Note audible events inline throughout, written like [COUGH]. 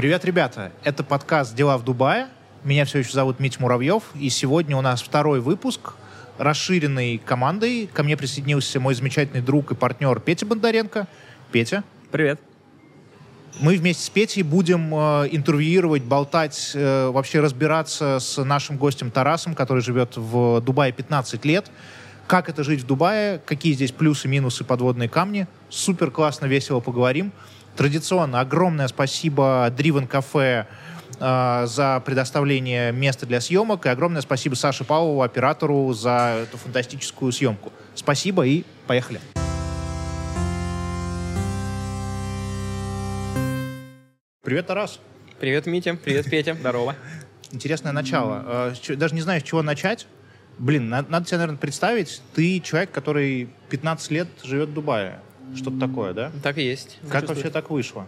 Привет, ребята! Это подкаст «Дела в Дубае». Меня все еще зовут Митя Муравьев, и сегодня у нас второй выпуск расширенной командой. Ко мне присоединился мой замечательный друг и партнер Петя Бондаренко. Петя. Привет. Мы вместе с Петей будем э, интервьюировать, болтать, э, вообще разбираться с нашим гостем Тарасом, который живет в Дубае 15 лет. Как это жить в Дубае, какие здесь плюсы, минусы, подводные камни. Супер классно, весело поговорим. Традиционно огромное спасибо Driven Cafe э, за предоставление места для съемок. И огромное спасибо Саше Павлову, оператору, за эту фантастическую съемку. Спасибо и поехали. Привет, Тарас. Привет, Митя. Привет, Петя. [LAUGHS] Здорово. Интересное начало. Э, Даже не знаю, с чего начать. Блин, надо, надо тебе, наверное, представить. Ты человек, который 15 лет живет в Дубае. Что-то такое, да? Так и есть. Как вообще так вышло?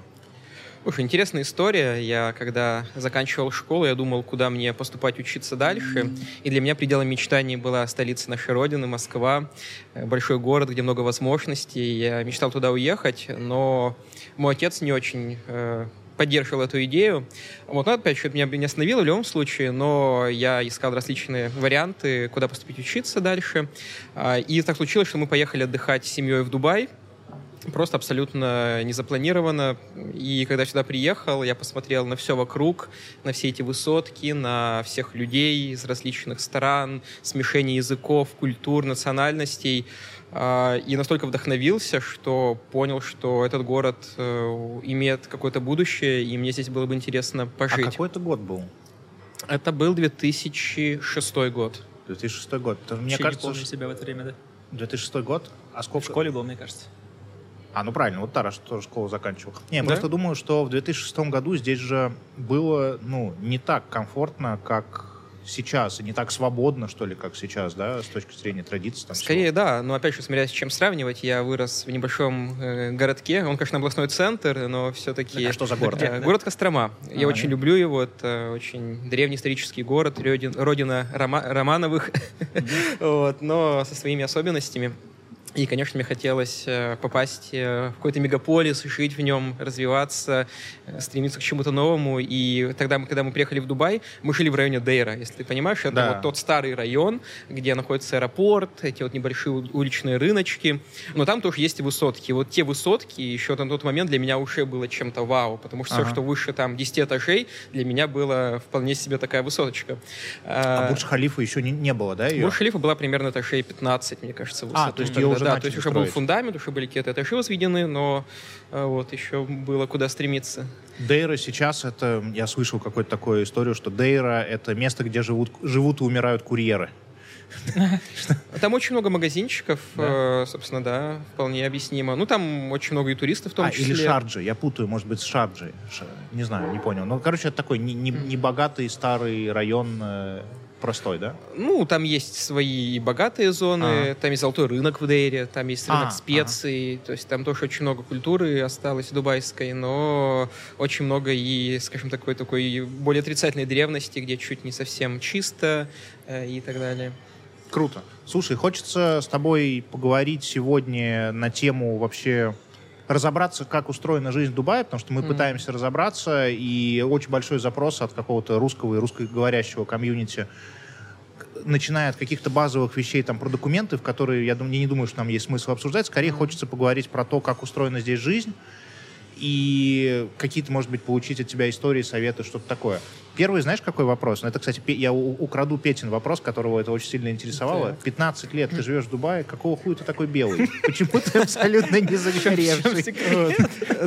Уж интересная история. Я, когда заканчивал школу, я думал, куда мне поступать учиться дальше. И для меня пределом мечтаний была столица нашей Родины, Москва. Э, большой город, где много возможностей. Я мечтал туда уехать, но мой отец не очень э, поддерживал эту идею. Вот, но опять же, это меня не остановило в любом случае, но я искал различные варианты, куда поступить учиться дальше. А, и так случилось, что мы поехали отдыхать с семьей в Дубай, Просто абсолютно незапланированно. И когда сюда приехал, я посмотрел на все вокруг, на все эти высотки, на всех людей из различных стран, смешение языков, культур, национальностей. А, и настолько вдохновился, что понял, что этот город э, имеет какое-то будущее, и мне здесь было бы интересно пожить. А какой это год был? Это был 2006 год. 2006 год. Мне Вообще кажется, не помню себя в это время, да? 2006 год? А сколько? В школе был, мне кажется. А, ну правильно, вот Тарас тоже школу заканчивал. Не, я да? просто думаю, что в 2006 году здесь же было, ну, не так комфортно, как сейчас, и не так свободно, что ли, как сейчас, да, с точки зрения традиций? Там Скорее, всего. да, но опять же, смотря с чем сравнивать, я вырос в небольшом э, городке, он, конечно, областной центр, но все-таки... А что за город? Э, город Кострома. Я а, очень да. люблю его, это очень древний исторический город, родин, родина Рома, Романовых, [LAUGHS] вот, но со своими особенностями. И, конечно, мне хотелось э, попасть э, в какой-то мегаполис, жить в нем, развиваться, э, стремиться к чему-то новому. И тогда, когда мы приехали в Дубай, мы жили в районе Дейра, если ты понимаешь. Это да. вот тот старый район, где находится аэропорт, эти вот небольшие уличные рыночки. Но там тоже есть и высотки. Вот те высотки еще на тот момент для меня уже было чем-то вау, потому что ага. все, что выше там 10 этажей, для меня было вполне себе такая высоточка. А, Бурдж-Халифа еще не, не было, да? Ее? Бурдж-Халифа была примерно этажей 15, мне кажется, высотой. А, то есть ее уже да, то есть уже был фундамент, уже были какие-то этажи возведены, но э, вот еще было куда стремиться. Дейра сейчас это, я слышал какую-то такую историю, что Дейра это место, где живут, живут и умирают курьеры. [LAUGHS] Там очень много магазинчиков, да. Э, собственно, да, вполне объяснимо. Ну, там очень много и туристов в том а, числе. или Шарджи, я путаю, может быть, с Шарджи. Не знаю, не понял. Ну, короче, это такой небогатый не, не старый район э, простой, да? Ну, там есть свои богатые зоны, а. там есть золотой рынок в Дейре, там есть рынок а, специй, то есть там тоже очень много культуры осталось дубайской, но очень много и, скажем, такой такой более отрицательной древности, где чуть не совсем чисто э, и так далее. Круто. Слушай, хочется с тобой поговорить сегодня на тему вообще разобраться, как устроена жизнь в Дубае, потому что мы mm-hmm. пытаемся разобраться, и очень большой запрос от какого-то русского и русскоговорящего комьюнити начиная от каких-то базовых вещей там про документы, в которые, я, думаю, я не думаю, что нам есть смысл обсуждать, скорее mm-hmm. хочется поговорить про то, как устроена здесь жизнь, и какие-то, может быть, получить от тебя истории, советы, что-то такое. Первый, знаешь, какой вопрос? Ну, это, кстати, я украду Петин вопрос, которого это очень сильно интересовало. 15 лет ты живешь в Дубае, какого хуя ты такой белый? [LAUGHS] Почему ты абсолютно не загоревший?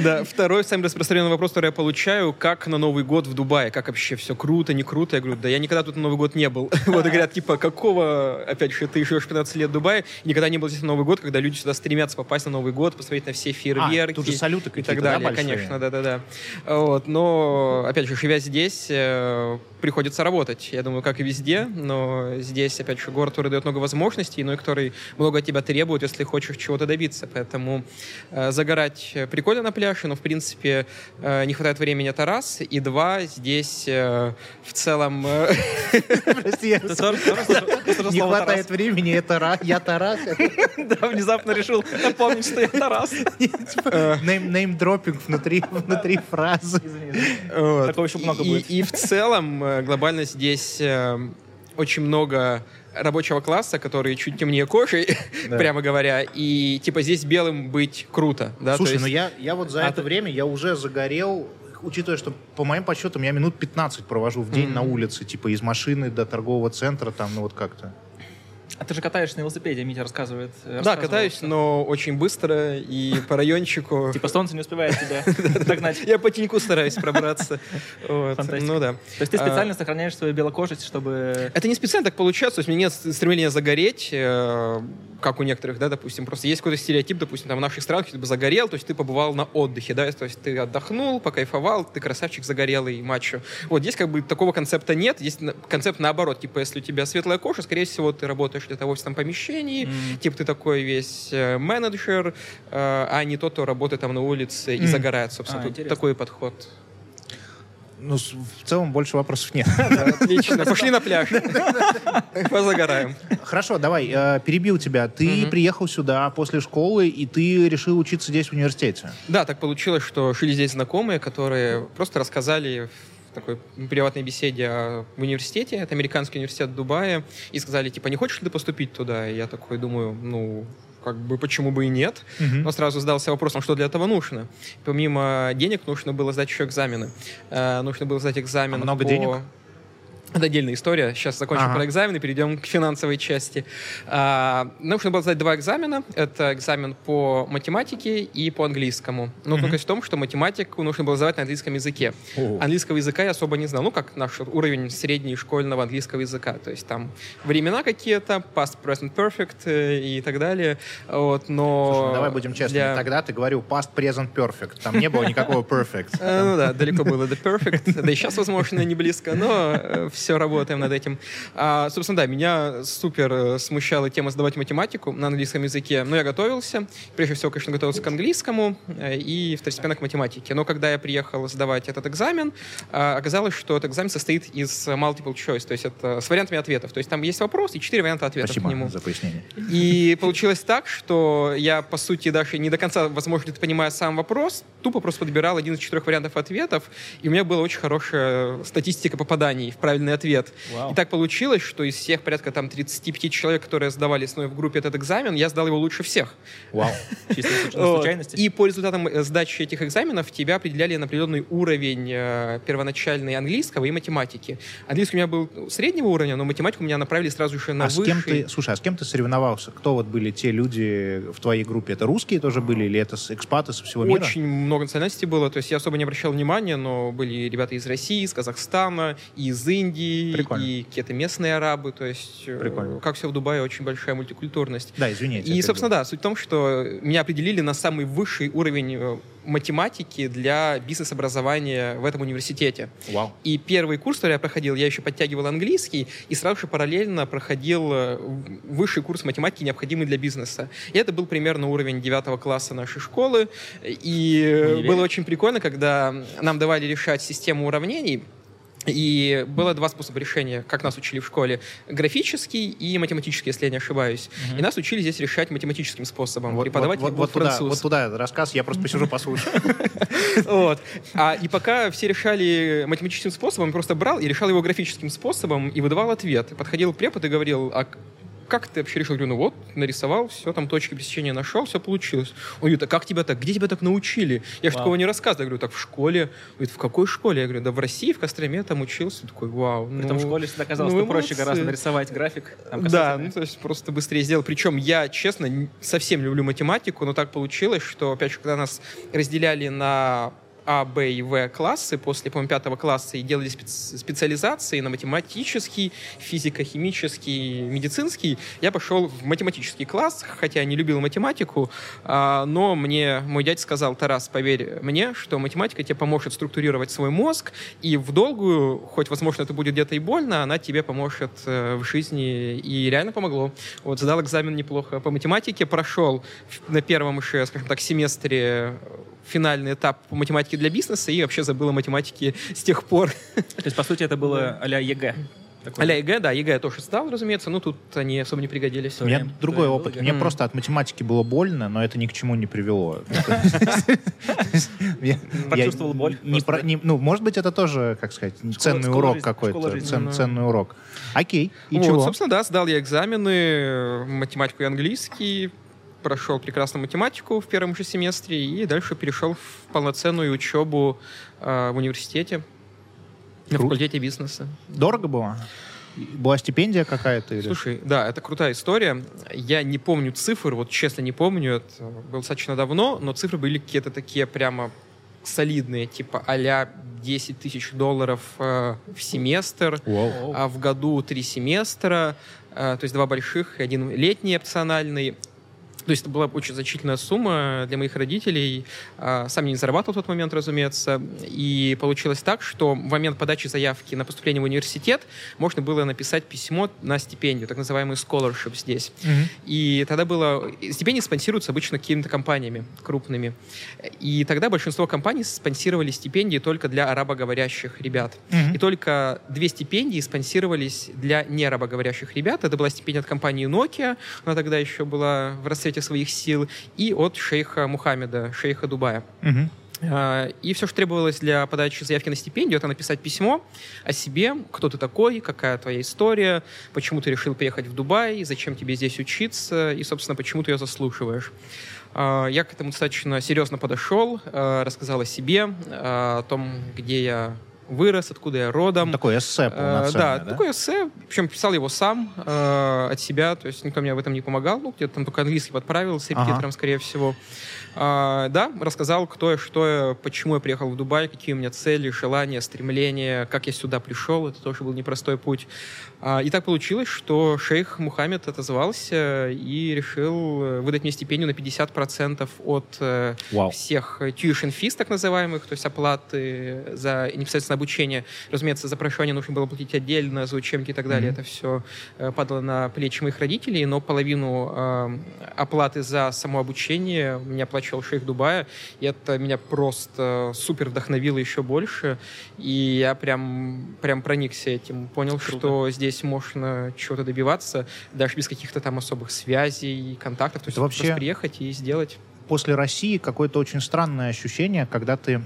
Да, второй самый распространенный вопрос, который я получаю, как на Новый год в Дубае? Как вообще все круто, не круто? Я говорю, да я никогда тут на Новый год не был. [LAUGHS] Вот, говорят, типа, какого, опять же, ты живешь 15 лет в Дубае, никогда не был здесь на Новый год, когда люди сюда стремятся попасть на Новый год, посмотреть на все фейерверки. А, тут же салюты и так далее, конечно, да-да-да. Вот, но, опять же, живя здесь, э, Э, приходится работать. Я думаю, как и везде, но здесь, опять же, город, который дает много возможностей, но и который много от тебя требует, если хочешь чего-то добиться. Поэтому э, загорать прикольно на пляже, но, в принципе, э, не хватает времени, это раз. И два, здесь э, в целом... Э, [LAUGHS] Прости. Не хватает времени, это я Тарас. [LAUGHS] Да, внезапно решил напомнить, что я Тарас. [LAUGHS] Неймдропинг внутри, внутри фразы. Такого еще много и, будет. И в целом э, глобально здесь э, очень много рабочего класса, которые чуть темнее кожи, [LAUGHS] Да. прямо говоря, и типа здесь белым быть круто, да, Слушай, есть- ну я, я вот за А это ты- время я уже загорел, учитывая, что по моим подсчетам я минут 15 провожу в день Мгм. на улице, типа из машины до торгового центра, там, ну вот как-то. А ты же катаешься на велосипеде, Митя рассказывает. э, Да, катаюсь, что- но очень быстро и по райончику. [LAUGHS] Типа солнце не успевает тебя [LAUGHS] догнать. Я по теньку стараюсь пробраться. [LAUGHS] Ну да. То есть ты А, специально сохраняешь свою белокожесть, чтобы... Это не специально так получается, то есть у меня нет стремления загореть, э, как у некоторых, да, допустим. Просто есть какой-то стереотип, допустим, там в наших странах, ты бы загорел, то есть ты побывал на отдыхе, да, то есть ты отдохнул, покайфовал, ты красавчик загорелый, мачо. Вот здесь как бы такого концепта нет, на- концепт наоборот, типа если у тебя светлая кожа, скорее всего, ты работаешь где-то в офисном помещении, М. типа ты такой весь э, менеджер, э, а не тот, кто работает там на улице и Мгм. загорает, собственно. А, Тут такой подход. Ну, в целом больше вопросов нет. [LAUGHS] Отлично, пошли на пляж. Позагораем. Хорошо, давай, э, перебил тебя. Ты приехал сюда после школы, и ты решил учиться здесь в университете. Да, так получилось, что шли здесь знакомые, которые просто рассказали в такой приватной беседе о- в университете, это американский университет в Дубае, и сказали, типа, не хочешь ли ты поступить туда? И я такой думаю, ну, как бы почему бы и нет. Но сразу задался вопросом, что для этого нужно. Помимо денег нужно было сдать еще экзамены. Э, нужно было сдать экзамен А много по- денег? Это отдельная история. Сейчас закончим Ага. про экзамены, перейдем к финансовой части. А, нужно было сдать два экзамена. Это экзамен по математике и по английскому. Но Мгм. только в том, что математику нужно было сдавать на английском языке. О. Английского языка я особо не знал. Ну, как наш уровень средний школьного английского языка. То есть там времена какие-то, past, present, perfect э, и так далее. Вот, но... Слушай, ну давай будем честными. для- Тогда ты говорил past, present, perfect. Там не было никакого perfect. [LAUGHS] Э, Ну да, далеко было до perfect. Да и сейчас, возможно, не близко, но все работаем над этим. А, собственно, да, меня супер э, смущала тема сдавать математику на английском языке. Но я готовился. Прежде всего, конечно, готовился к английскому э, и второстепенно к математике. Но когда я приехал сдавать этот экзамен, а, оказалось, что этот экзамен состоит из multiple choice, то есть это с вариантами ответов. То есть там есть вопрос и четыре варианта ответов к нему. Спасибо за пояснение. И получилось так, что я, по сути, даже не до конца, возможно, понимая сам вопрос, тупо просто подбирал один из четырех вариантов ответов, и у меня была очень хорошая статистика попаданий в правильный ответ. Вау. И так получилось, что из всех порядка там 35 человек, которые сдавали с мной в группе этот экзамен, я сдал его лучше всех. Вау. [LAUGHS] Чисто случайности. И по результатам э, сдачи этих экзаменов тебя определяли на определенный уровень э, первоначальный английского и математики. Английский у меня был среднего уровня, но математику меня направили сразу же на А с кем высший. ты, слушай, а с кем ты соревновался? Кто вот были те люди в твоей группе? Это русские тоже были или это экспаты со всего мира? Очень много национальностей было, то есть я особо не обращал внимания, но были ребята из России, из Казахстана, из Индии, Прикольно. и какие-то местные арабы, то есть э, Прикольно. как все в Дубае, очень большая мультикультурность. Да, извини. я тебя И, собственно, да, суть в том, что меня определили на самый высший уровень э, математики для бизнес-образования в этом университете. Вау. И первый курс, который я проходил, я еще подтягивал английский, и сразу же параллельно проходил э, высший курс математики, необходимый для бизнеса. И это был примерно уровень девятого класса нашей школы. И Не было очень прикольно, когда нам давали решать систему уравнений, и было два способа решения, как нас учили в школе. Графический и математический, если я не ошибаюсь. И нас учили здесь решать математическим способом. Вот, Преподаватель вот, вот, вот туда, вот туда этот рассказ, я просто посижу, послушаю. [LAUGHS] Вот. А, и пока все решали математическим способом, я просто брал и решал его графическим способом и выдавал ответ. Подходил препод и говорил, а как ты вообще решил? Я говорю, ну вот, нарисовал, все, там точки пересечения нашел, все получилось. Он говорит, а как тебя так, где тебя так научили? Я же такого не рассказывал. Я говорю, так в школе. Он говорит, в какой школе? Я говорю, да в России, в Костроме там учился. Я такой, вау. Притом в ну, школе всегда казалось, ну что проще гораздо нарисовать график. Да, ну то есть просто быстрее сделал. Причем я, честно, совсем люблю математику, но так получилось, что, опять же, когда нас разделяли на а, Б и В классы. После, по-моему, пятого класса и делали спец- специализации на математический, физико-химический, медицинский, я пошел в математический класс, хотя не любил математику, а, но мне мой дядя сказал, Тарас, поверь мне, что математика тебе поможет структурировать свой мозг, и в долгую, хоть, возможно, это будет где-то и больно, она тебе поможет э, в жизни, и реально помогло. Вот, сдал экзамен неплохо. По математике, прошел на первом еще, скажем так, семестре финальный этап по математике для бизнеса и вообще забыл о математике с тех пор. То есть, по сути, это было а-ля ЕГЭ. такой. А-ля ЕГЭ, да, ЕГЭ я тоже сдал, разумеется, но тут они особо не пригодились. У меня время. другой Да, опыт. Мне М. просто от математики было больно, но это ни к чему не привело. [LAUGHS] [LAUGHS] Я- Почувствовал боль Ну, может быть, это тоже, как сказать, ценный урок какой-то. Ценный урок. Окей. И Вот, чего? собственно, да, сдал я экзамены, математику и английский, прошел прекрасно математику в первом же семестре и дальше перешел в полноценную учебу э, в университете на Круто. факультете бизнеса. Дорого было? Была стипендия какая-то? или- Слушай, да, это крутая история. Я не помню цифр, вот честно не помню, это было достаточно давно, но цифры были какие-то такие прямо солидные, типа а 10 тысяч долларов э, в семестр, Вау. а в году три семестра, э, то есть два больших и один летний опциональный. То есть это была очень значительная сумма для моих родителей. А, Сам я не зарабатывал в тот момент, разумеется. И получилось так, что в момент подачи заявки на поступление в университет можно было написать письмо на стипендию, так называемый scholarship здесь. Мгм. И тогда было... Стипендии спонсируются обычно какими-то компаниями крупными. И тогда большинство компаний спонсировали стипендии только для арабоговорящих ребят. Мгм. И только две стипендии спонсировались для неарабоговорящих ребят. Это была стипендия от компании Nokia, она тогда еще была в расцвете своих сил, и от шейха Мухаммеда, шейха Дубая. А, И все, что требовалось для подачи заявки на стипендию, это написать письмо о себе, кто ты такой, какая твоя история, почему ты решил приехать в Дубай, зачем тебе здесь учиться и, собственно, почему ты ее заслуживаешь. А, Я к этому достаточно серьезно подошел, а, рассказал о себе, о том, где я вырос, откуда я родом. Такое эссе Э, полноценное, Да, да? такое эссе. Причем писал его сам э, от себя, то есть никто мне в этом не помогал. Ну, где-то там только английский подправил с репетитором, Ага. скорее всего. А, да, рассказал, кто я, что я, почему я приехал в Дубай, какие у меня цели, желания, стремления, как я сюда пришел. Это тоже был непростой путь. А, и так получилось, что шейх Мухаммед отозвался и решил э, выдать мне стипендию на 50% от э, Вау. всех э, tuition fees, так называемых, то есть оплаты за непосредственно обучение. Разумеется, за проживание нужно было платить отдельно, за учебники и так далее. Мгм. Это все падало на плечи моих родителей, но половину э, оплаты за само обучение меня оплачивал шейх Дубая, и это меня просто супер вдохновило еще больше, и я прям, прям проникся этим, понял, Круто. что здесь можно чего-то добиваться, даже без каких-то там особых связей, контактов, то есть Это вообще- просто приехать и сделать. после России какое-то очень странное ощущение, когда ты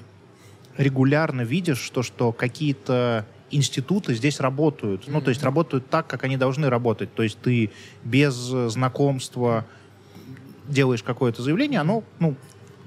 регулярно видишь то, что какие-то институты здесь работают. Ну, то есть работают так, как они должны работать. То есть ты без знакомства делаешь какое-то заявление, оно, ну,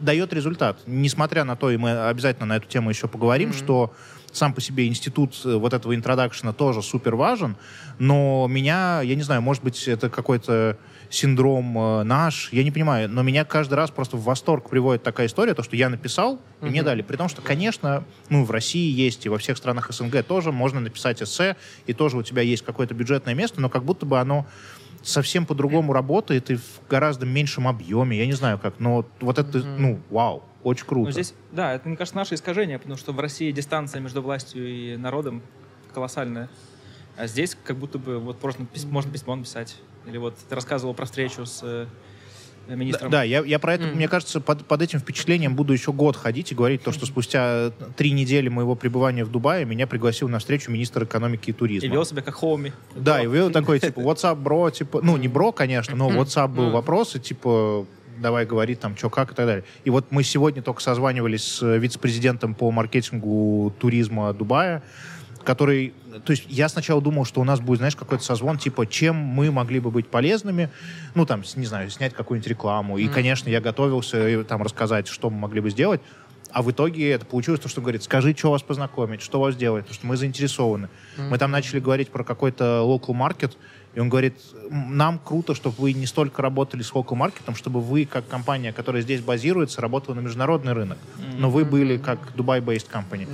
дает результат. Несмотря на то, и мы обязательно на эту тему еще поговорим, Мгм. что сам по себе институт э, вот этого интродакшена тоже супер важен, но меня, я не знаю, может быть, это какой-то синдром э, наш, я не понимаю, но меня каждый раз просто в восторг приводит такая история, то, что я написал, и мне Мгм. дали. При том, что, конечно, ну, в России есть, и во всех странах СНГ тоже можно написать эссе, и тоже у тебя есть какое-то бюджетное место, но как будто бы оно совсем по-другому работает и в гораздо меньшем объеме. Я не знаю как, но вот это, ну, вау, очень круто. Но здесь, да, это, мне кажется, наше искажение, потому что в России дистанция между властью и народом колоссальная. А здесь как будто бы вот можно, пис- можно письмо написать. Или вот ты рассказывал про встречу с э, Да, министром. да, я, я про это, Мгм. мне кажется, под, под этим впечатлением буду еще год ходить и говорить то, что спустя три недели моего пребывания в Дубае меня пригласил на встречу министр экономики и туризма. И вел себя как хоуми. Да, и вел такой, типа, WhatsApp, бро, типа, ну, не бро, конечно, но WhatsApp был вопрос, и типа, давай говори там, что, как и так далее. И вот мы сегодня только созванивались с вице-президентом по маркетингу туризма Дубая, который, то есть я сначала думал, что у нас будет, знаешь, какой-то созвон, типа, чем мы могли бы быть полезными, ну, там, не знаю, снять какую-нибудь рекламу. И, конечно, я готовился э, там рассказать, что мы могли бы сделать. А в итоге это получилось то, что он говорит, скажи, что вас познакомить, что вас делать, потому что мы заинтересованы. Мы там начали говорить про какой-то local market, и он говорит, «М, нам круто, чтобы вы не столько работали с local маркетом, чтобы вы, как компания, которая здесь базируется, работала на международный рынок. Но вы были как Dubai-based company.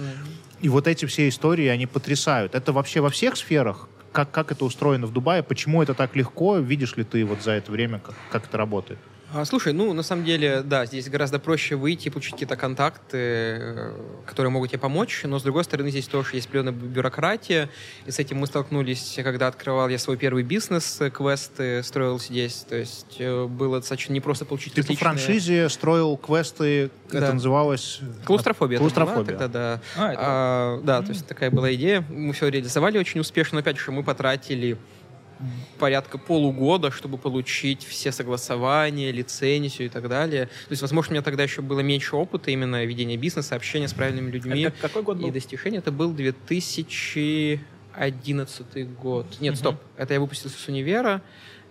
И вот эти все истории, они потрясают. Это вообще во всех сферах? Как, как это устроено в Дубае? Почему это так легко? Видишь ли ты вот за это время, как, как это работает? А, слушай, ну, на самом деле, да, здесь гораздо проще выйти и получить какие-то контакты, э, которые могут тебе помочь, но, с другой стороны, здесь тоже есть определенная бюрократия, и с этим мы столкнулись, когда открывал я свой первый бизнес, э, квесты строил здесь, то есть э, было достаточно непросто получить Ты различные... по франшизе строил квесты, Да. это называлось... Клаустрофобия. это Клаустрофобия. была тогда, да. А, это- А, да, то есть такая была идея. Мы все реализовали очень успешно. Но опять же, мы потратили порядка полугода, чтобы получить все согласования, лицензию и так далее. То есть, возможно, у меня тогда еще было меньше опыта именно ведения бизнеса, общения с правильными людьми как- какой год был? и достижения. Это был 2011 год. Нет, Мгм. стоп. Это я выпустился с универа.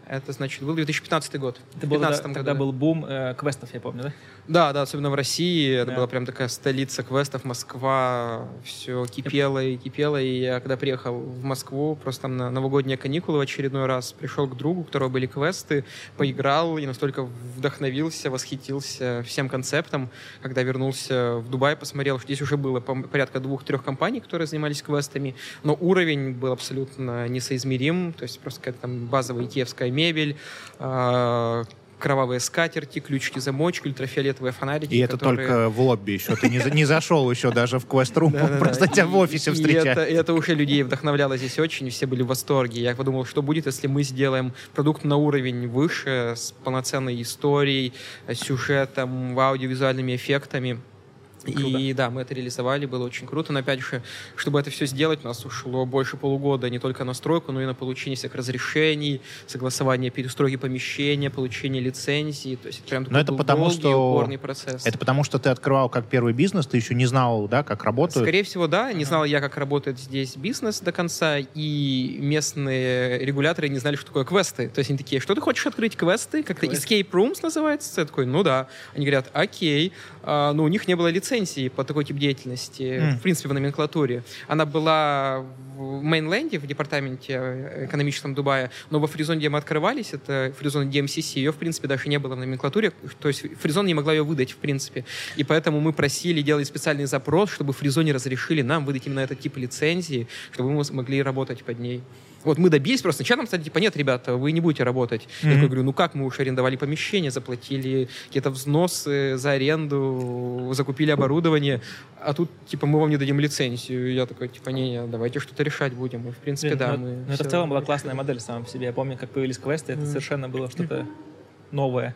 Это, значит, был 2015 год. Это В был, тогда, 15 тогда году. был бум э, квестов, я помню, да? Да, да, особенно в России. Это Да. была прям такая столица квестов, Москва. Все кипело и кипело. И я когда приехал в Москву, просто там на новогодние каникулы в очередной раз, пришел к другу, у которого были квесты, поиграл и настолько вдохновился, восхитился всем концептом. Когда вернулся в Дубай, посмотрел, что здесь уже было по- порядка двух-трех компаний, которые занимались квестами, но уровень был абсолютно несоизмерим. То есть просто какая-то там базовая икеевская мебель, а, кровавые скатерти, ключики-замочки, ультрафиолетовые фонарики. И это которые- только в лобби еще. Ты не, не зашел еще даже в квест-рум, просто тебя в офисе встречают. это, уже людей вдохновляло здесь очень, все были в восторге. Я подумал, что будет, если мы сделаем продукт на уровень выше, с полноценной историей, сюжетом, аудиовизуальными эффектами. И да, мы это реализовали, было очень круто. Но опять же, чтобы это все сделать, у нас ушло больше полугода не только на стройку, но и на получение всех разрешений, согласование перестройки помещения, получение лицензии. То есть это прям такой это потому, долгий, что упорный процесс. Это потому, что ты открывал как первый бизнес, ты еще не знал, да, как работают. Скорее всего, да. Не знал я, как работает здесь бизнес до конца, и местные регуляторы не знали, что такое квесты. То есть они такие, что ты хочешь открыть квесты? Как-то Квест. escape rooms называется? Я такой, ну да. Они говорят, окей. А, но у них не было лицензии по такой тип деятельности, Мгм. в принципе, в номенклатуре. Она была в мейнленде, в департаменте э, экономическом Дубая, но во фризоне, где мы открывались, это фризон DMCC, ее, в принципе, даже не было в номенклатуре, то есть фризон не могла ее выдать, в принципе. И поэтому мы просили, делали специальный запрос, чтобы фризоне разрешили нам выдать именно этот тип лицензии, чтобы мы смогли работать под ней. Вот мы добились просто. Сначала нам сказали, типа, нет, ребята, вы не будете работать. Я Мгм. такой говорю, ну как, мы уж арендовали помещение, заплатили какие-то взносы за аренду, закупили оборудование, а тут, типа, мы вам не дадим лицензию. Я такой, типа, не, не, давайте что-то решать будем. И, в принципе, Блин, да, ну, мы... ну, это в целом была классная модель сама по себе. Я помню, как появились квесты, это Мгм. совершенно было что-то новое.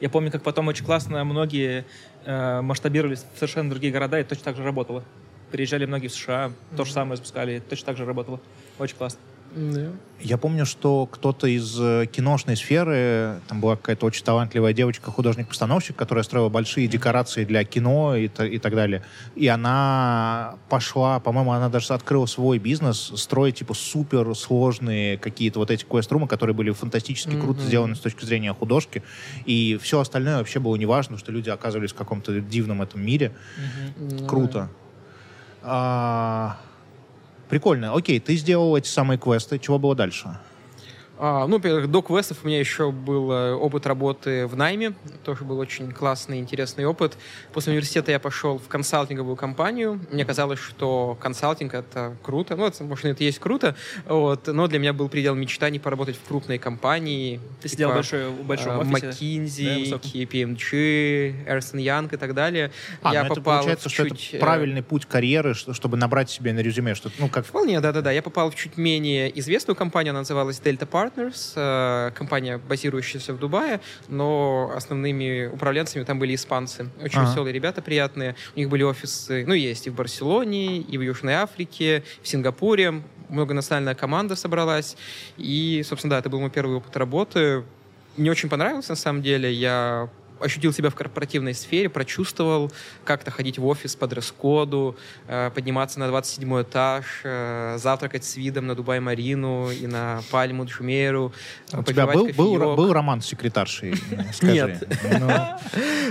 Я помню, как потом очень классно многие э, масштабировались в совершенно другие города, и точно так же работало. Приезжали многие в США, то же самое запускали, точно так же работало. Очень классно. Да. Я помню, что кто-то из э, киношной сферы, там была какая-то очень талантливая девочка, художник-постановщик, которая строила большие декорации для кино и, и так далее. И она пошла, по-моему, она даже открыла свой бизнес, строить типа супер сложные какие-то вот эти квест-румы, которые были фантастически круто Мгм. сделаны с точки зрения художки. И все остальное вообще было неважно, что люди оказывались в каком-то дивном этом мире. Ну, Круто. А, Прикольно. Окей, ты сделал эти самые квесты. Чего было дальше? А, ну, во-первых, до квестов у меня еще был э, опыт работы в найме. Тоже был очень классный, интересный опыт. После университета я пошел в консалтинговую компанию. Мне казалось, что консалтинг — это круто. Ну, это, может, это и есть круто. Вот. Но для меня был предел мечтаний поработать в крупной компании. Ты сидел типа, большой, в большом э, офисе. да, McKinsey, высоком. KPMG, Ernst Young и так далее. А, я ну это попал получается, в что чуть, это э, правильный путь карьеры, что- чтобы набрать себе на резюме, что ну как Вполне, да-да-да. Я попал в чуть менее известную компанию, она называлась Delta Partners, э, компания, базирующаяся в Дубае, но основными управленцами там были испанцы. Очень Ага. веселые ребята, приятные. У них были офисы, ну, есть и в Барселоне, и в Южной Африке, в Сингапуре. Многонациональная команда собралась. И, собственно, да, это был мой первый опыт работы. Мне очень понравилось, на самом деле. Я ощутил себя в корпоративной сфере, прочувствовал, как-то ходить в офис по дресс-коду, э, подниматься на 27 этаж, э, завтракать с видом на Дубай-Марину и на Пальму Джумеру. у тебя был, был, был роман с секретаршей? Скажи. Нет.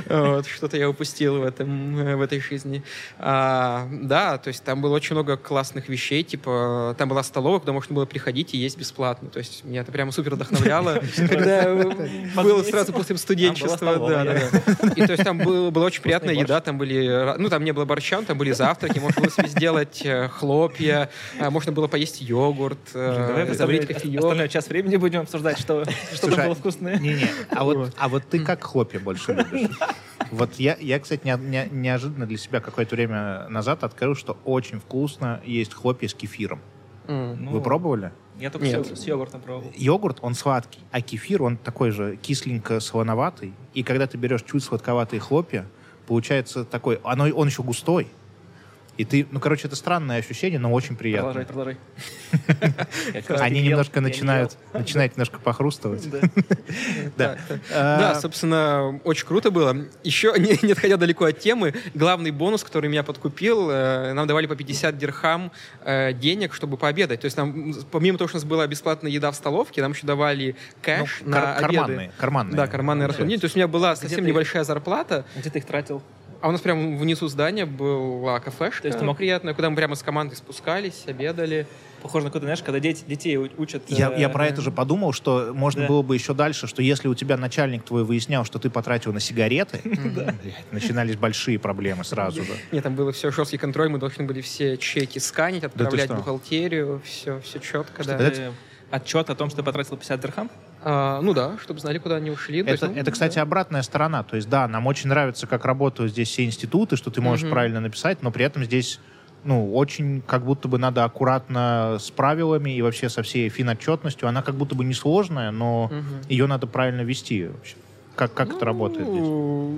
Ну, [LAUGHS] что-то я упустил в, этом, э, в этой жизни. А, да, то есть там было очень много классных вещей, типа там была столовая, куда можно было приходить и есть бесплатно. То есть меня это прямо супер вдохновляло, [LAUGHS] когда было сразу после студенчества. Да, да, да. И то есть там был- была очень приятная еда, там были, ра- ну там не было борща, там были завтраки, можно было себе сделать э, хлопья, э, можно было поесть йогурт, э, Давай заварить кофеек. остальную часть времени будем обсуждать, что, что Слушай, там было вкусное. Не-не, а вот, а вот ты как хлопья больше любишь? [LAUGHS] Вот я, я кстати, не- не- неожиданно для себя какое-то время назад открыл, что очень вкусно есть хлопья с кефиром. Ну, Вы пробовали? Я только Нет. с, с йогуртом пробовал. Йогурт, он сладкий, а кефир, он такой же кисленько-солоноватый. И когда ты берешь чуть сладковатые хлопья, получается такой, оно, он еще густой. И ты, ну, короче, это странное ощущение, но очень приятно. Продолжай, продолжай. [LAUGHS] Они немножко начинают, [LAUGHS] начинают немножко похрустывать. Да. [LAUGHS] Да. Да, А, собственно, очень круто было. Еще, не, отходя далеко от темы, главный бонус, который меня подкупил, э, нам давали по 50 дирхам э, денег, чтобы пообедать. То есть нам, помимо того, что у нас была бесплатная еда в столовке, нам еще давали кэш ну, на обеды. карманные, карманные. Да, карманные расходы. То есть у меня была совсем небольшая зарплата, Где ты их тратил? А у нас прямо внизу здания была кафешка То есть мог- приятная, куда мы прямо с командой спускались, обедали. Похоже на какой-то, знаешь, когда дети, детей учат... Я, э, я про это же подумал, что можно Да. было бы еще дальше, что если у тебя начальник твой выяснял, что ты потратил на сигареты, [LAUGHS] начинались большие проблемы сразу же. Нет, там было все жесткий контроль, мы должны были все чеки сканить, отправлять в бухгалтерию, все, все четко, да. Отчет о том, что ты потратил 50 дирхам? А, ну да, чтобы знали, куда они ушли. То есть, Это, ну, это, кстати, обратная сторона. То есть, да, нам очень нравится, как работают здесь все институты, что ты можешь Мгм. правильно написать, но при этом здесь, ну, очень как будто бы надо аккуратно с правилами и вообще со всей финотчетностью. Она как будто бы несложная, но Мгм. ее надо правильно вести Как, как это работает здесь? Ну,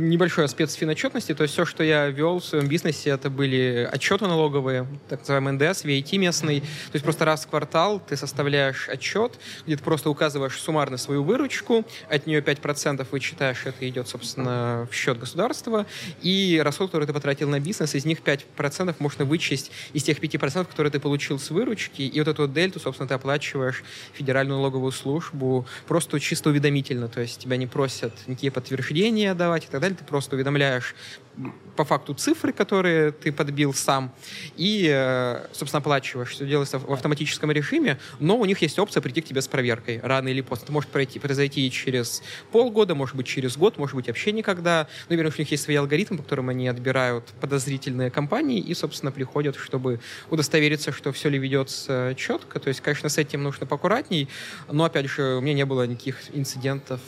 Небольшой аспект финотчетности, то есть все, что я вел в своем бизнесе, это были отчеты налоговые, так называемый НДС, VAT местный. То есть просто раз в квартал ты составляешь отчет, где ты просто указываешь суммарно свою выручку, от нее 5% вычитаешь, это идет, собственно, в счет государства, и расход, который ты потратил на бизнес, из них 5% можно вычесть из тех 5%, которые ты получил с выручки, и вот эту вот дельту, собственно, ты оплачиваешь федеральную налоговую службу просто чисто уведомительно, то есть тебя не просят никакие подтверждения давать и так далее, ты просто уведомляешь по факту цифры, которые ты подбил сам, и, э, собственно, оплачиваешь. Все делается в автоматическом режиме, но у них есть опция прийти к тебе с проверкой рано или поздно. Это может пройти, произойти через полгода, может быть, через год, может быть, вообще никогда. Ну, верно, у них есть свои алгоритмы, по которым они отбирают подозрительные компании и, собственно, приходят, чтобы удостовериться, что все ли ведется четко. То есть, конечно, с этим нужно поаккуратней, но, опять же, у меня не было никаких инцидентов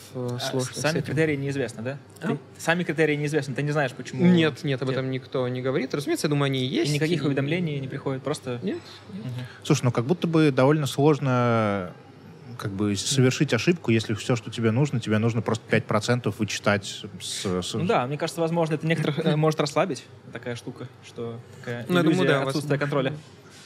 А, сложных с Сами критерии неизвестны, да? А? Ты- Сами критерии неизвестны, ты не знаешь, почему. Нет, нет, об Нет. этом никто не говорит. Разумеется, я думаю, они и И есть. никаких и- уведомлений не приходит, просто... Нет. Слушай, ну как будто бы довольно сложно как бы совершить ошибку, если все, что тебе нужно, тебе нужно просто 5% вычитать с, с- Ну да, мне кажется, возможно, это некоторых э, может расслабить, такая штука, что такая Ну, я думаю, иллюзия да, отсутствия контроля.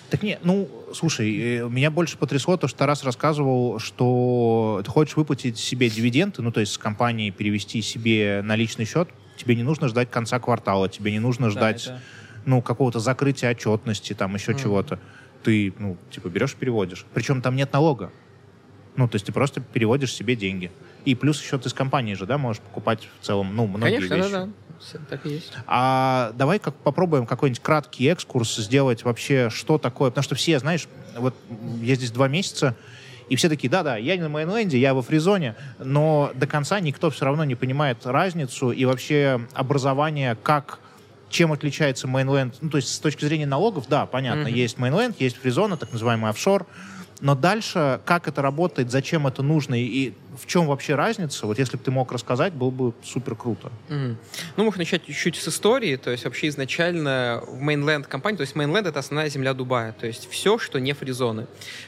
Так не, ну, слушай, э, меня больше потрясло то, что Тарас рассказывал, что ты хочешь выплатить себе дивиденды, ну, то есть с компании перевести себе на личный счет, тебе не нужно ждать конца квартала, тебе не нужно Да, ждать, это- ну, какого-то закрытия отчетности, там, еще Мгм. чего-то. Ты, ну, типа, берешь и переводишь. Причем там нет налога. Ну, то есть ты просто переводишь себе деньги. И плюс еще ты с компанией же, да, можешь покупать в целом, ну, многие Конечно, вещи. да, да. Так и есть. А давай как попробуем какой-нибудь краткий экскурс сделать вообще, что такое. Потому что все, знаешь, вот я здесь два месяца, и все такие, да-да, я не на мейнленде, я во фризоне, но до конца никто все равно не понимает разницу и вообще образование, как чем отличается мейнленд. Ну, то есть с точки зрения налогов, да, понятно, Мгм. есть мейнленд, есть фризона, так называемый офшор, но дальше, как это работает, зачем это нужно и в чем вообще разница, вот если бы ты мог рассказать, было бы супер круто. Мгм. Ну, можно начать чуть-чуть с истории. То есть вообще изначально в Mainland компании, то есть Mainland — это основная земля Дубая, то есть все, что не фризоны.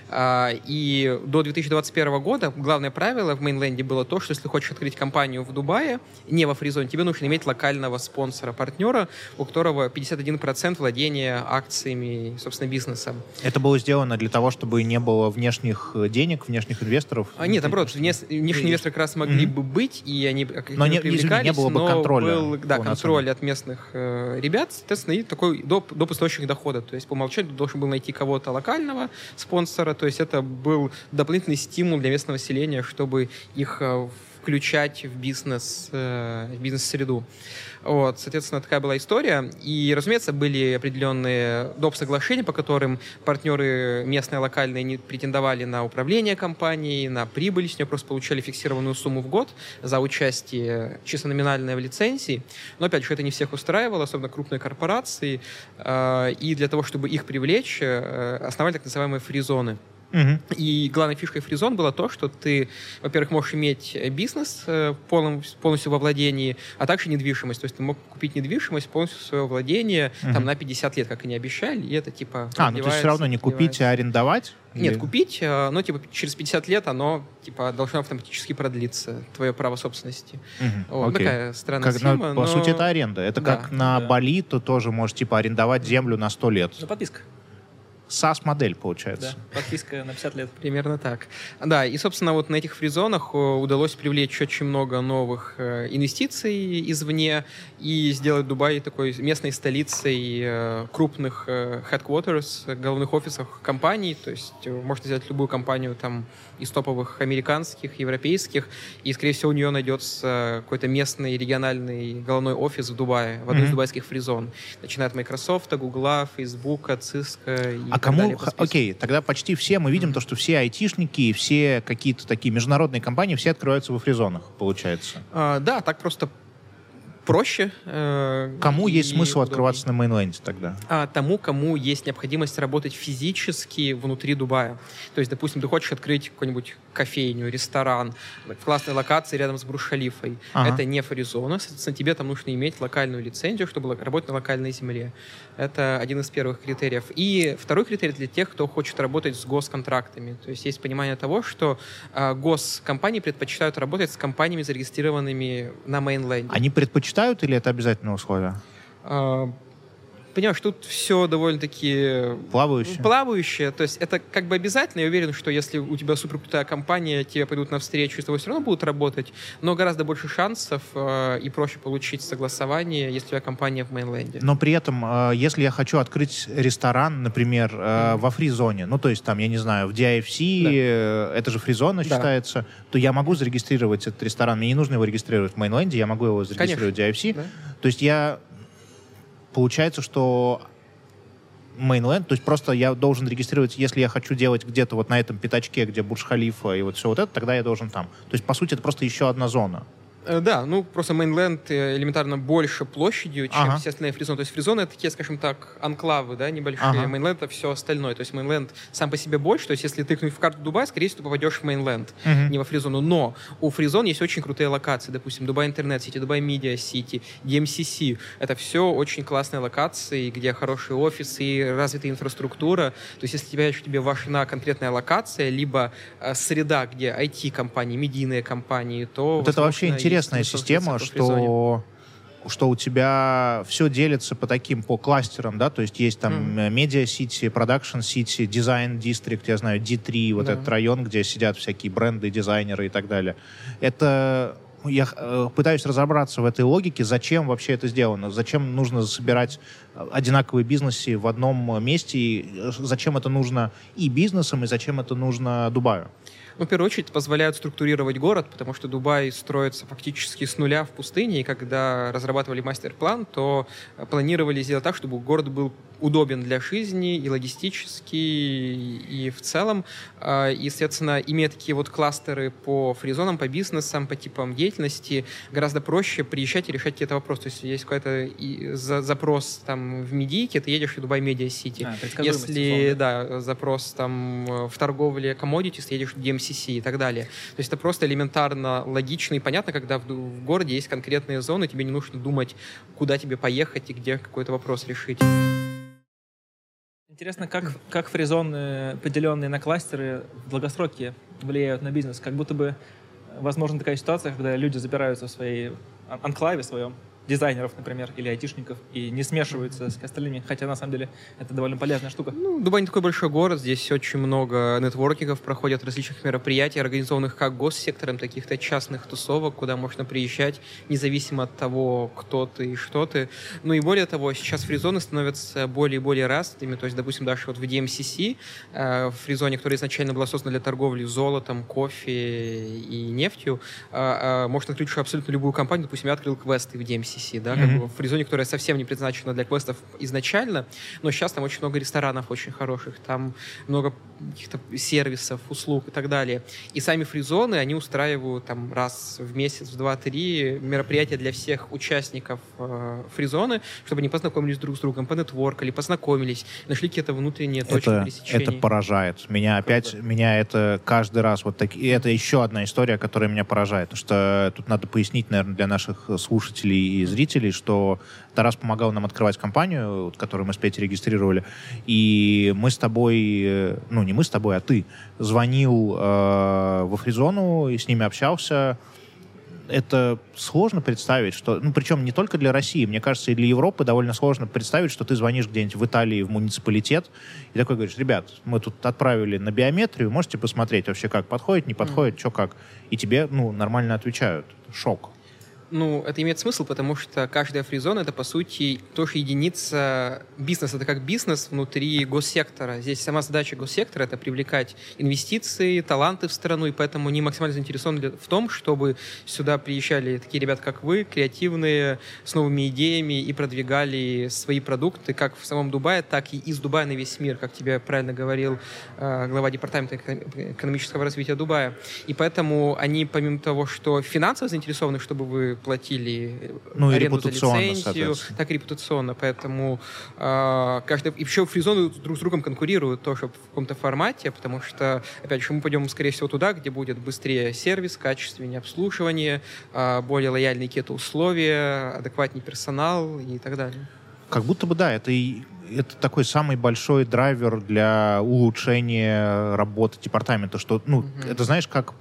А, И до 2021 года главное правило в Mainland было то, что если хочешь открыть компанию в Дубае, не во фризоне, тебе нужно иметь локального спонсора, партнера, у которого 51% владения акциями, собственно, бизнеса. Это было сделано для того, чтобы не было внешних э, денег, внешних инвесторов. А, нет, наоборот, внес- внешние инвесторы как раз могли Мгм. бы быть, и они Но не- извини, не привлекались, было бы контроля был, да, контроль от местных э, ребят, соответственно, и такой доп, доп источник дохода. То есть по умолчанию должен был найти кого-то локального спонсора, то есть это был дополнительный стимул для местного населения, чтобы их э, включать в бизнес, э, в бизнес-среду. Вот, соответственно, такая была история. И, разумеется, были определенные доп. соглашения, по которым партнеры местные, локальные не претендовали на управление компанией, на прибыль, с нее просто получали фиксированную сумму в год за участие чисто номинальное в лицензии. Но, опять же, это не всех устраивало, особенно крупные корпорации. Э, и для того, чтобы их привлечь, э, основали так называемые фризоны. Мгм. И главной фишкой фризон было то, что ты, во-первых, можешь иметь бизнес э, полном- полностью во владении, а также недвижимость. То есть ты мог купить недвижимость полностью в свое владение там, на 50 лет, как они обещали, и это типа... А, ну то есть все равно не купить, а арендовать? Нет, Или- купить, э, но типа через 50 лет оно типа должно автоматически продлиться, твое право собственности. Мгм, Вот, окей. такая странная Как, ну, схема. по но- сути, это аренда. Это Да. как на Да. Бали, то тоже можешь типа арендовать землю на 100 лет. Ну, подписка. Да, получается. подписка на 50 лет. Примерно так. Да, и, собственно, вот на этих фризонах э, удалось привлечь очень много новых э, инвестиций извне и сделать Дубай такой местной столицей э, крупных headquarters, головных офисов компаний. То есть можно взять любую компанию там из топовых американских, европейских, и, скорее всего, у нее найдется какой-то местный региональный головной офис в Дубае, в одной из дубайских фризон. Начиная от Microsoft, Google, Facebook, Cisco и А кому... далее. Окей, тогда почти все, мы видим то, что все айтишники все какие-то такие международные компании, все открываются во фризонах, получается. А, да, так просто проще. э, Кому и есть смысл удобней. открываться на мейнленде тогда? А, тому, кому есть необходимость работать физически внутри Дубая. То есть, допустим, ты хочешь открыть какую-нибудь кофейню, ресторан в классной локации рядом с Бурж-Халифой. Ага. Это не фаризона, соответственно, тебе там нужно иметь локальную лицензию, чтобы работать на локальной земле. Это один из первых критериев. И второй критерий для тех, кто хочет работать с госконтрактами. То есть есть понимание того, что а, госкомпании предпочитают работать с компаниями, зарегистрированными на мейнленде. Они предпочитают или это обязательное условие? А, Понимаешь, тут все довольно-таки Плавающие? плавающее. То есть это как бы обязательно. Я уверен, что если у тебя супер крутая компания, тебе пойдут навстречу, и с тобой все равно будут работать, но гораздо больше шансов э, и проще получить согласование, если у тебя компания в мейнленде. Но при этом, э, если я хочу открыть ресторан, например, э, во фри-зоне, ну, то есть там, я не знаю, в DIFC, Да. э, это же фри-зона Да. считается, то я могу зарегистрировать этот ресторан. Мне не нужно его регистрировать в мейнленде, я могу его зарегистрировать в DIFC. Да. То есть я... Получается, что мейнленд, то есть просто я должен регистрировать, если я хочу делать где-то вот на этом пятачке, где Бурж-Халифа и вот все вот это, тогда я должен там. То есть, по сути, это просто еще одна зона. Э, Да, ну просто mainland э, элементарно больше площадью, чем Ага. все остальные фризоны. То есть фризоны это такие, скажем так, анклавы, да, небольшие. Ага. Mainland это все остальное. То есть mainland сам по себе больше. То есть если тыкнуть в карту Дубая, скорее всего, ты попадешь в mainland, Мгм. не во фризону. Но у фризон есть очень крутые локации. Допустим, Dubai Internet City, Dubai Media City, DMCC. Это все очень классные локации, где хорошие офисы развитая инфраструктура. То есть если тебя еще тебе важна конкретная локация, либо э, среда, где IT-компании, медийные компании, то... Вот это вообще есть интересная смысл система, что что у тебя все делится по таким, по кластерам, да, то есть есть там э, Media City, Production City, Design District, я знаю, D3, вот Да. этот район, где сидят всякие бренды, дизайнеры и так далее. Это я э, пытаюсь разобраться в этой логике, зачем вообще это сделано, зачем нужно собирать э, одинаковые бизнесы в одном месте, и зачем это нужно и бизнесам, и зачем это нужно Дубаю. Ну, в первую очередь, позволяют структурировать город, потому что Дубай строится фактически с нуля в пустыне, и когда разрабатывали мастер-план, то э, планировали сделать так, чтобы город был удобен для жизни и логистически, и, в целом. А, И, соответственно, имея такие вот кластеры по фризонам, по бизнесам, по типам деятельности, гораздо проще приезжать и решать какие-то вопросы. То есть есть какой-то запрос там в медийке, ты едешь в Дубай Медиа Сити. А, Если, условно. да, запрос там э, в торговле commodities, ты едешь в DMCC и так далее. То есть это просто элементарно логично и понятно, когда в, в городе есть конкретные зоны, тебе не нужно думать, куда тебе поехать и где какой-то вопрос решить. Интересно, как, как фризоны, поделенные на кластеры, в долгосроке влияют на бизнес. Как будто бы, возможно, такая ситуация, когда люди запираются в своей ан- анклаве своем, дизайнеров, например, или айтишников, и не смешиваются с остальными, хотя на самом деле это довольно полезная штука. Ну, Дубай не такой большой город, здесь очень много нетворкингов проходят, различных мероприятий, организованных как госсектором, таких-то частных тусовок, куда можно приезжать, независимо от того, кто ты и что ты. Ну и более того, сейчас фризоны становятся более и более развитыми, то есть, допустим, даже вот в DMCC, э, в фризоне, которая изначально была создана для торговли золотом, кофе и нефтью, э, э, можно открыть абсолютно любую компанию, допустим, я открыл квесты в DMCC, да, mm-hmm. как бы в фризоне, которая совсем не предназначена для квестов изначально, но сейчас там очень много ресторанов очень хороших, там много каких-то сервисов, услуг и так далее. И сами фризоны, они устраивают там раз в месяц, в два-три мероприятия для всех участников э, фризоны, чтобы они познакомились друг с другом, понетворкали, познакомились, нашли какие-то внутренние точки это, пересечения. Это поражает. Меня Круто. опять, меня это каждый раз вот так, и это еще одна история, которая меня поражает, потому что тут надо пояснить, наверное, для наших слушателей и зрителей, что Тарас помогал нам открывать компанию, которую мы с Петей регистрировали, и мы с тобой, э, ну не мы с тобой, а ты, звонил э, во Фризону и с ними общался. Это сложно представить, что, ну, причем не только для России, мне кажется, и для Европы довольно сложно представить, что ты звонишь где-нибудь в Италии в муниципалитет и такой говоришь, ребят, мы тут отправили на биометрию, можете посмотреть вообще, как подходит, не подходит, mm. что как. И тебе, ну, нормально отвечают. Шок. Ну, это имеет смысл, потому что каждая фризона — это, по сути, тоже единица бизнеса. Это как бизнес внутри госсектора. Здесь сама задача госсектора — это привлекать инвестиции, таланты в страну, и поэтому они максимально заинтересованы в том, чтобы сюда приезжали такие ребята, как вы, креативные, с новыми идеями и продвигали свои продукты как в самом Дубае, так и из Дубая на весь мир, как тебе правильно говорил э, глава департамента экономического развития Дубая. И поэтому они, помимо того, что финансово заинтересованы, чтобы вы платили ну, аренду за лицензию, так и репутационно. Поэтому э, каждый... И еще фризоны друг с другом конкурируют тоже в каком-то формате, потому что, опять же, мы пойдем, скорее всего, туда, где будет быстрее сервис, качественнее обслуживание, э, более лояльные какие-то условия, адекватный персонал и так далее. Как будто бы, да, это и это такой самый большой драйвер для улучшения работы департамента, что, ну, mm-hmm. это знаешь, как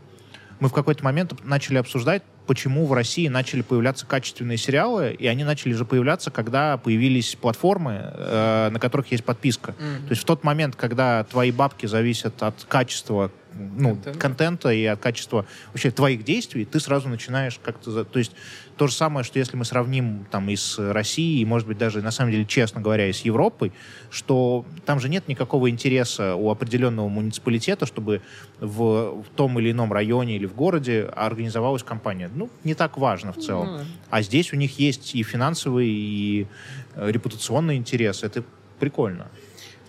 мы в какой-то момент начали обсуждать почему в России начали появляться качественные сериалы, и они начали же появляться, когда появились платформы, э, на которых есть подписка. Mm-hmm. То есть в тот момент, когда твои бабки зависят от качества ну, контента. контента и от качества вообще твоих действий, ты сразу начинаешь как-то... То есть то же самое, что если мы сравним там и с Россией, и, может быть, даже, на самом деле, честно говоря, и с Европой, что там же нет никакого интереса у определенного муниципалитета, чтобы в, в том или ином районе или в городе организовалась компания. Ну, не так важно в целом. Ну, а здесь у них есть и финансовый, и э, репутационный интерес. Это прикольно.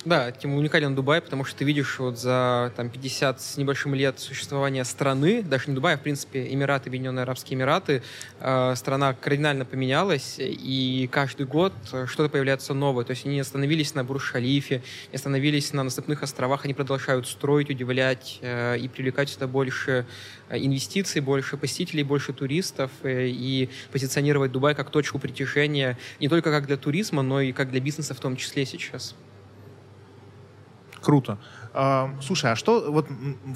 Да, тем уникален Дубай, потому что ты видишь вот за там, 50 с небольшим лет существования страны, даже не Дубай, а в принципе Эмираты, Объединенные Арабские Эмираты, э, страна кардинально поменялась, и каждый год что-то появляется новое. То есть они не остановились на Бурж-Халифе, не остановились на наступных островах, они продолжают строить, удивлять э, и привлекать сюда больше э, инвестиций, больше посетителей, больше туристов, э, и позиционировать Дубай как точку притяжения не только как для туризма, но и как для бизнеса в том числе сейчас. Круто. А, слушай, а что, вот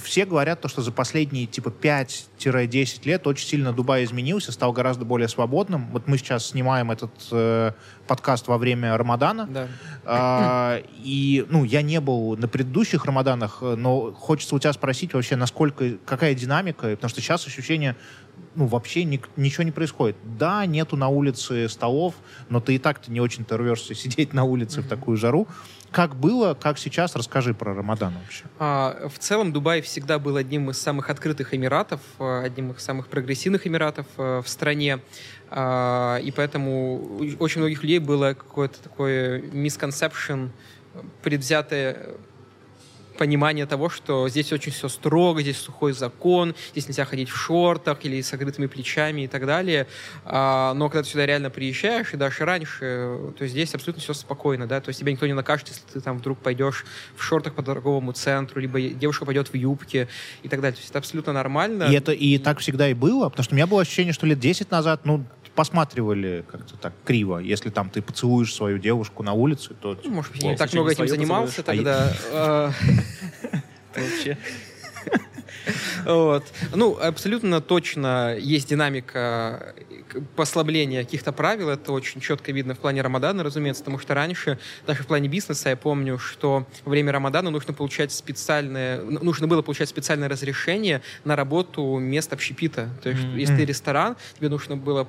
все говорят то, что за последние типа 5-10 лет очень сильно Дубай изменился, стал гораздо более свободным. Вот мы сейчас снимаем этот э, подкаст во время Рамадана. Да. А, и, ну, я не был на предыдущих Рамаданах, но хочется у тебя спросить вообще, насколько, какая динамика, потому что сейчас ощущение, ну, вообще ни, ничего не происходит. Да, нету на улице столов, но ты и так-то не очень-то рвешься [LAUGHS] сидеть на улице mm-hmm. в такую жару. Как было, как сейчас? Расскажи про Рамадан вообще. А, в целом Дубай всегда был одним из самых открытых эмиратов, э, одним из самых прогрессивных эмиратов э, в стране. А, и поэтому очень многих людей было какое-то такое misconception, предвзятое понимание того, что здесь очень все строго, здесь сухой закон, здесь нельзя ходить в шортах или с открытыми плечами и так далее. А, но когда ты сюда реально приезжаешь, и даже раньше, то здесь абсолютно все спокойно, да, то есть тебя никто не накажет, если ты там вдруг пойдешь в шортах по торговому центру, либо девушка пойдет в юбке и так далее. То есть это абсолютно нормально. И это и так всегда и было, потому что у меня было ощущение, что лет 10 назад, ну, посматривали как-то так криво. Если там ты поцелуешь свою девушку на улице, то... Ну, может быть, я не так много этим занимался тогда. А [LAUGHS] вообще. Вот. Ну, абсолютно точно есть динамика послабление каких-то правил, это очень четко видно в плане Рамадана, разумеется, потому что раньше, даже в плане бизнеса, я помню, что во время Рамадана нужно получать специальное, нужно было получать специальное разрешение на работу мест общепита. То есть, mm-hmm. если ты ресторан, тебе нужно было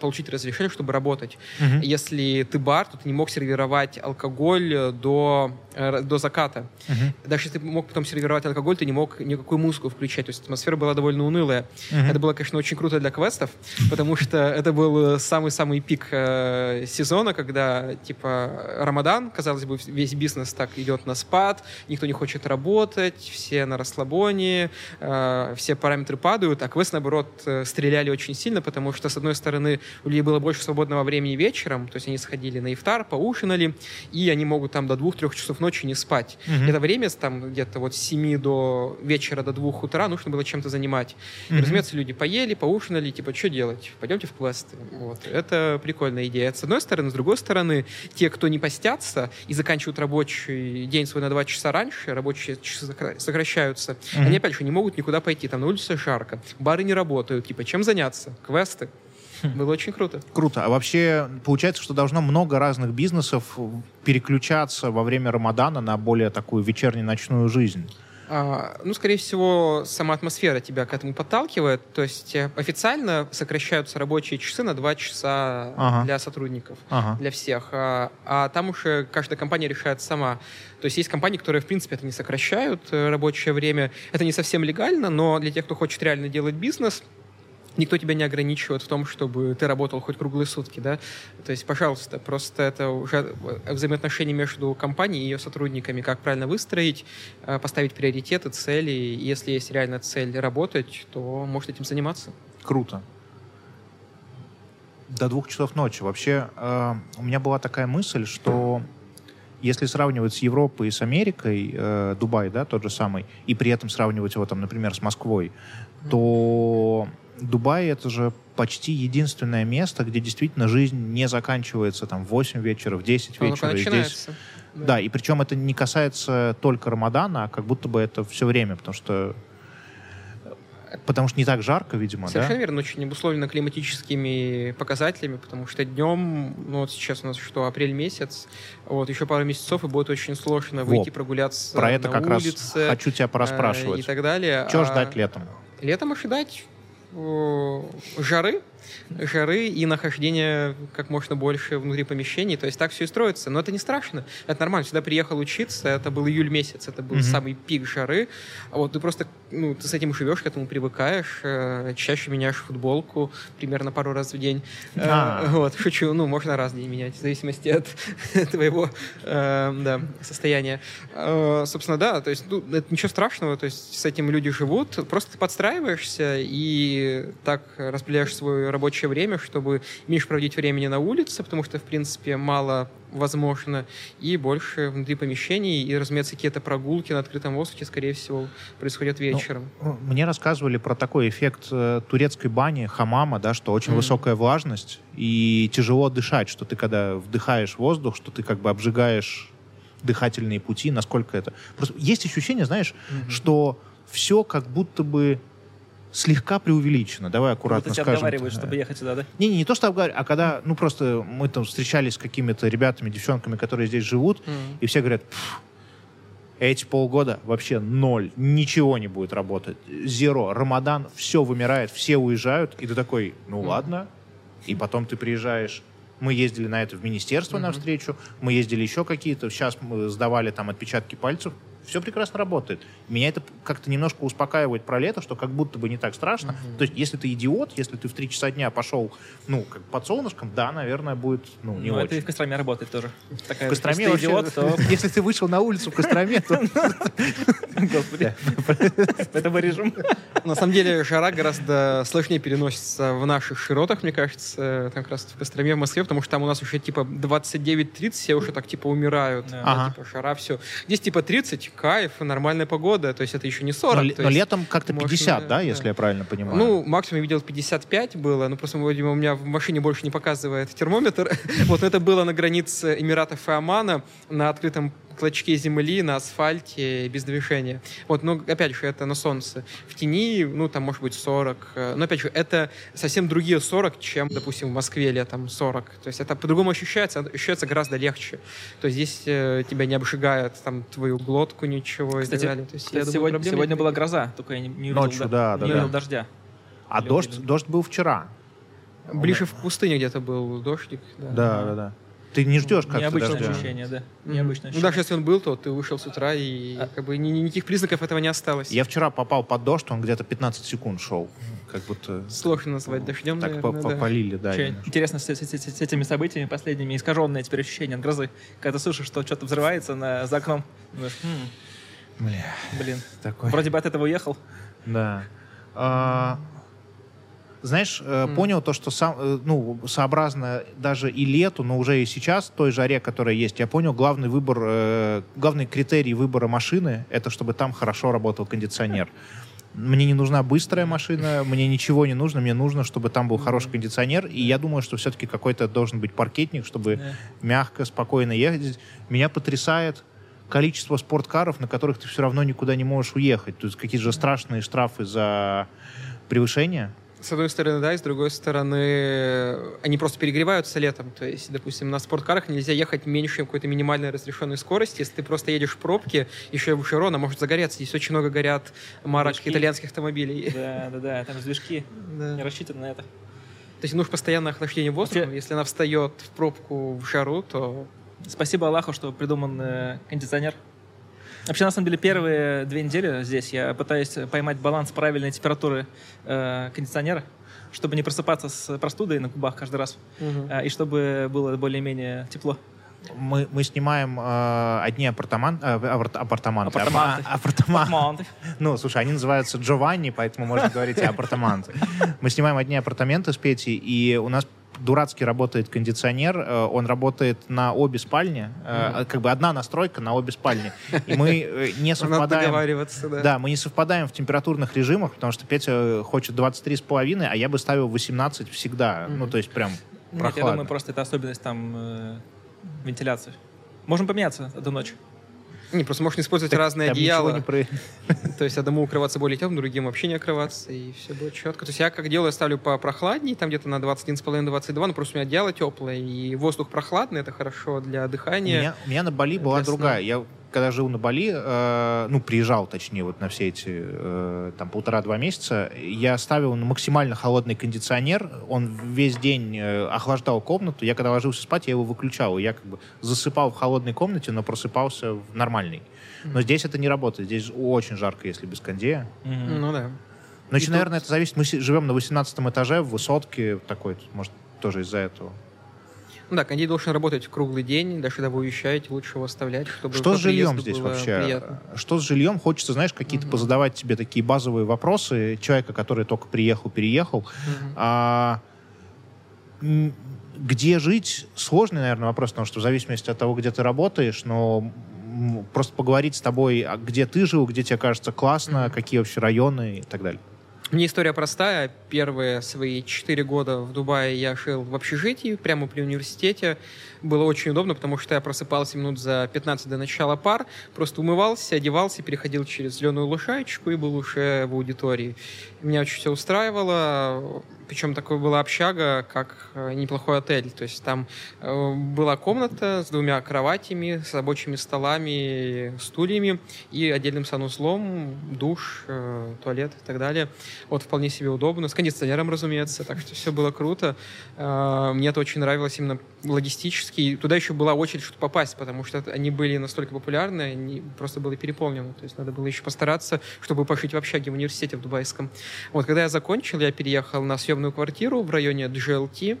получить разрешение, чтобы работать. Uh-huh. Если ты бар, то ты не мог сервировать алкоголь до, э, до заката. Uh-huh. Даже если ты мог потом сервировать алкоголь, ты не мог никакую музыку включать. То есть атмосфера была довольно унылая. Uh-huh. Это было, конечно, очень круто для квестов, потому что это был самый-самый пик э, сезона, когда, типа, Рамадан, казалось бы, весь бизнес так идет на спад, никто не хочет работать, все на расслабоне, э, все параметры падают, а квест, наоборот, э, стреляли очень сильно, потому что, с одной стороны, у людей было больше свободного времени вечером, то есть они сходили на ифтар, поужинали, и они могут там до двух-трех часов ночи не спать. Mm-hmm. Это время там где-то вот с 7 до вечера до двух утра нужно было чем-то занимать. Mm-hmm. И, разумеется, люди поели, поужинали, типа, что делать? Пойдемте в квесты. Вот. Это прикольная идея. С одной стороны. С другой стороны, те, кто не постятся и заканчивают рабочий день свой на два часа раньше, рабочие часы сокращаются, mm-hmm. они, опять же, не могут никуда пойти. Там на улице жарко, бары не работают. Типа, чем заняться? Квесты. [LAUGHS] Было очень круто. Круто. А вообще, получается, что должно много разных бизнесов переключаться во время Рамадана на более такую вечерне-ночную жизнь. А, ну, скорее всего, сама атмосфера тебя к этому подталкивает. То есть э, официально сокращаются рабочие часы на 2 часа ага. для сотрудников, ага. для всех. А, а там уже каждая компания решает сама. То есть есть компании, которые, в принципе, это не сокращают э, рабочее время. Это не совсем легально, но для тех, кто хочет реально делать бизнес, никто тебя не ограничивает в том, чтобы ты работал хоть круглые сутки, да. То есть, пожалуйста, просто это уже взаимоотношения между компанией и ее сотрудниками, как правильно выстроить, э, поставить приоритеты, цели. И если есть реально цель работать, то может этим заниматься. Круто. До двух часов ночи. Вообще, э, у меня была такая мысль, что если сравнивать с Европой и с Америкой, э, Дубай, да, тот же самый, и при этом сравнивать его, там, например, с Москвой, то Дубай это же почти единственное место, где действительно жизнь не заканчивается там в 8 вечера, в 10 а вечера. Здесь... Да. да, и причем это не касается только Рамадана, а как будто бы это все время, потому что Потому что не так жарко, видимо, Совершенно да? верно, очень обусловлено климатическими показателями, потому что днем, ну вот сейчас у нас что, апрель месяц, вот еще пару месяцов, и будет очень сложно выйти Во, прогуляться Про это на как улице, раз хочу тебя пораспрашивать. И так далее. Что а... ждать летом? Летом ожидать жары, жары и нахождение как можно больше внутри помещений. То есть так все и строится. Но это не страшно. Это нормально. Сюда приехал учиться, это был июль месяц, это был mm-hmm. самый пик жары. А вот ты просто, ну, ты с этим живешь, к этому привыкаешь. Э, чаще меняешь футболку примерно пару раз в день. А. Вот, шучу. Ну, можно раз в день менять, в зависимости от [LAUGHS] твоего э, да, состояния. Э, собственно, да, то есть, ну, это ничего страшного. То есть с этим люди живут. Просто ты подстраиваешься и так распределяешь свой рабочее время, чтобы меньше проводить времени на улице, потому что, в принципе, мало возможно, и больше внутри помещений, и, разумеется, какие-то прогулки на открытом воздухе, скорее всего, происходят ну, вечером. Ну, мне рассказывали про такой эффект э, турецкой бани, хамама, да, что очень mm-hmm. высокая влажность, и тяжело дышать, что ты, когда вдыхаешь воздух, что ты как бы обжигаешь дыхательные пути, насколько это... Просто есть ощущение, знаешь, mm-hmm. что все как будто бы слегка преувеличено. Давай аккуратно Будто скажем. обговаривают, чтобы ехать сюда, да? Не, не, не то, что обговаривать, а когда, ну, просто мы там встречались с какими-то ребятами, девчонками, которые здесь живут, mm-hmm. и все говорят, эти полгода вообще ноль, ничего не будет работать. Зеро, Рамадан, все вымирает, все уезжают, и ты такой, ну mm-hmm. ладно. И потом ты приезжаешь мы ездили на это в министерство mm-hmm. навстречу, мы ездили еще какие-то, сейчас мы сдавали там отпечатки пальцев, все прекрасно работает. Меня это как-то немножко успокаивает про лето, что как будто бы не так страшно. Uh-huh. То есть, если ты идиот, если ты в 3 часа дня пошел, ну, как под солнышком, да, наверное, будет, ну, не ну, очень. это и в Костроме работает тоже. Такая, в Костроме вообще, идиот, то... [LAUGHS] Если ты вышел на улицу в Костроме, то... Господи. [LAUGHS] Это вырежем. На самом деле, жара гораздо сложнее переносится в наших широтах, мне кажется, там как раз в Костроме, в Москве, потому что там у нас уже типа 29-30, все уже так типа умирают. Типа жара, все. Здесь типа 30, кайф, нормальная погода, то есть это еще не 40. Но, но летом как-то 50, можно, да, если я правильно понимаю? Ну, максимум я видел 55 было, но просто, видимо, у меня в машине больше не показывает термометр. [LAUGHS] вот это было на границе Эмиратов и Омана, на открытом клочке земли на асфальте без движения. Вот, но опять же, это на солнце. В тени, ну, там может быть 40. э, Но опять же, это совсем другие 40, чем, допустим, в Москве летом 40. То есть это по-другому ощущается, ощущается гораздо легче. То есть здесь э, тебя не обжигает там твою глотку, ничего и Кстати, так далее. То есть, Кстати, я думаю, сегодня, сегодня была гроза, только я не, не увидел, Ночью, да, да, не да. увидел дождя. А Или дождь, увидел. дождь был вчера. Ближе в пустыне где-то был дождик. Да. Да, да, да. Ты не ждешь как-то Необычное дождя. ощущение, да. Необычное Ну, ощущение. даже если он был, то ты вышел с утра, и А- как бы ни- ни- никаких признаков этого не осталось. Я вчера попал под дождь, он где-то 15 секунд шел. Как будто Сложно назвать дождем, так наверное, по- да. полили, да. Интересно с, с- с- с этими событиями последними искаженное теперь ощущение от грозы. Когда ты слышишь, что что-то взрывается на, за окном. Думаешь, «М, Бля, блин, такой. вроде бы от этого уехал. Да. А, знаешь, М. понял то, что сам, э, ну, сообразно даже и лету, но уже и сейчас, той жаре, которая есть, я понял, главный выбор, э, главный критерий выбора машины, это чтобы там хорошо работал кондиционер. Мне не нужна быстрая машина, мне ничего не нужно, мне нужно, чтобы там был хороший кондиционер, и я думаю, что все-таки какой-то должен быть паркетник, чтобы Да. мягко, спокойно ехать. Меня потрясает количество спорткаров, на которых ты все равно никуда не можешь уехать. То есть какие-то же страшные штрафы за превышение. С одной стороны, да, и с другой стороны, они просто перегреваются летом. То есть, допустим, на спорткарах нельзя ехать меньше какой-то минимальной разрешенной скорости. Если ты просто едешь в пробке, еще и выше рона, может загореться. Здесь очень много горят марок Движки. итальянских автомобилей. Да, да, да, там движки Да. не рассчитаны на это. То есть нужно постоянное охлаждение воздуха. Вообще- Если она встает в пробку в жару, то Спасибо Аллаху, что придуман э, кондиционер. Вообще, на самом деле, первые две недели здесь я пытаюсь поймать баланс правильной температуры э, кондиционера, чтобы не просыпаться с простудой на кубах каждый раз, э, и чтобы было более-менее тепло. Мы, мы снимаем э, одни апартаман, э, апарт- апартаменты. Апартаменты. А- апартама- Маунты. Ну, слушай, они называются Джованни, поэтому можно говорить и апартаменты. [LAUGHS] Мы снимаем одни апартаменты с Петей, и у нас дурацкий работает кондиционер, э, он работает на обе спальни, э, как бы одна настройка на обе спальни, [LAUGHS] и мы э, не надо совпадаем. договариваться. Да. Да, мы не совпадаем в температурных режимах, потому что Петя хочет 23,5, а я бы ставил 18 всегда. Ну, то есть прям Нет, я прохладно. думаю, просто это особенность там э, вентиляции. Можем поменяться эту ночь. Не, просто можно использовать Так разные одеяла. про- [LAUGHS] То есть одному укрываться более теплым, другим вообще не окрываться, и все будет четко. То есть я как делаю, я ставлю по прохладнее, там где-то на 21,5-22, но просто у меня одеяло теплое, и воздух прохладный, это хорошо для У дыхания. меня, у меня на Бали была другая. Я когда жил на Бали, э, ну, приезжал, точнее, вот на все эти э, там полтора-два месяца, я ставил на максимально холодный кондиционер, он весь день э, охлаждал комнату, я когда ложился спать, я его выключал, я как бы засыпал в холодной комнате, но просыпался в нормальной. Но здесь это не работает, здесь очень жарко, если без кондея. Ну да. Но еще, И наверное, это зависит, мы живем на 18 этаже в высотке такой, может, тоже из-за этого. Ну да, кондей должен работать круглый день, даже когда вы уезжаете, лучше его оставлять, чтобы Что с жильем здесь вообще? приятно. Что с жильем? Хочется, знаешь, какие-то Мгм. позадавать тебе такие базовые вопросы человека, который только приехал, переехал. Мгм. А, где жить? Сложный, наверное, вопрос, потому что в зависимости от того, где ты работаешь, но просто поговорить с тобой, а где ты жил, где тебе кажется классно, Мгм. какие вообще районы и так далее. Мне история простая. Первые свои четыре года в Дубае я жил в общежитии, прямо при университете. Было очень удобно, потому что я просыпался минут за 15 до начала пар, просто умывался, одевался, переходил через зеленую лужаечку и был уже в аудитории. Меня очень все устраивало. Причем такой была общага, как э, неплохой отель. То есть там э, была комната с двумя кроватями, с рабочими столами, стульями и отдельным санузлом, душ, э, туалет и так далее. Вот вполне себе удобно. С кондиционером, разумеется, так что все было круто. Мне это очень нравилось именно логистически. И Туда еще была очередь, чтобы попасть, потому что они были настолько популярны, они просто были переполнены. То есть надо было еще постараться, чтобы пожить в общаге в университете в Дубайском. Вот когда я закончил, я переехал на съемную квартиру в районе GLT,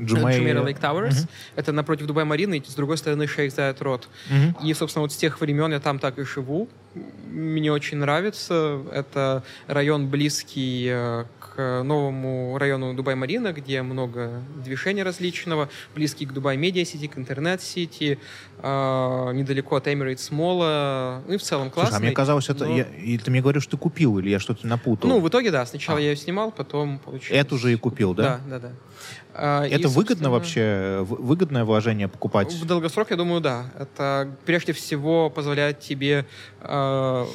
Джумей- Jumeirah Lake Towers. Мгм. Это напротив Дубай-Марины, и с другой стороны Sheikh Zayed Road. Мгм. И, собственно, вот с тех времен я там так и живу. Мне очень нравится. Это район близкий э, к новому району Дубай-Марина, где много движения различного, близкий к Dubai Media City, к Internet City, э, недалеко от Emirates Mall а. Ну и в целом Слушай, а мне казалось, это... но- я- и ты мне говоришь, ты купил, или я что-то напутал? Ну, в итоге, да. Сначала А. я ее снимал, потом получилось. Эту же и купил, да? Да, да, да. А, Это это выгодно вообще? Выгодное вложение покупать? В долгосрок, я думаю, да. Это прежде всего позволяет тебе э,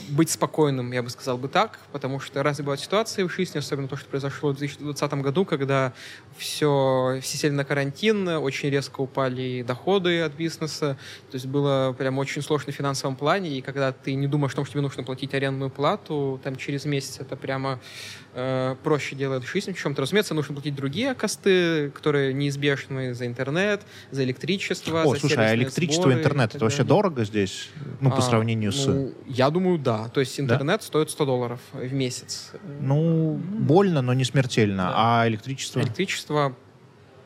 быть спокойным, я бы сказал бы так, потому что разные бывают ситуации в жизни, особенно то, что произошло в 2020 году, когда все, все сели на карантин, очень резко упали доходы от бизнеса, то есть было прям очень сложно в финансовом плане, и когда ты не думаешь о том, что тебе нужно платить арендную плату, там через месяц это прямо э, проще делает жизнь в чем-то. Разумеется, нужно платить другие косты, которые неизбежны за интернет, за электричество, О, за слушай, а электричество, сборы и интернет, это вообще дорого здесь? Ну, по А, сравнению с... я думаю, да. То есть интернет стоит 100 долларов в месяц. Ну, больно, но не смертельно. Да. А электричество? Электричество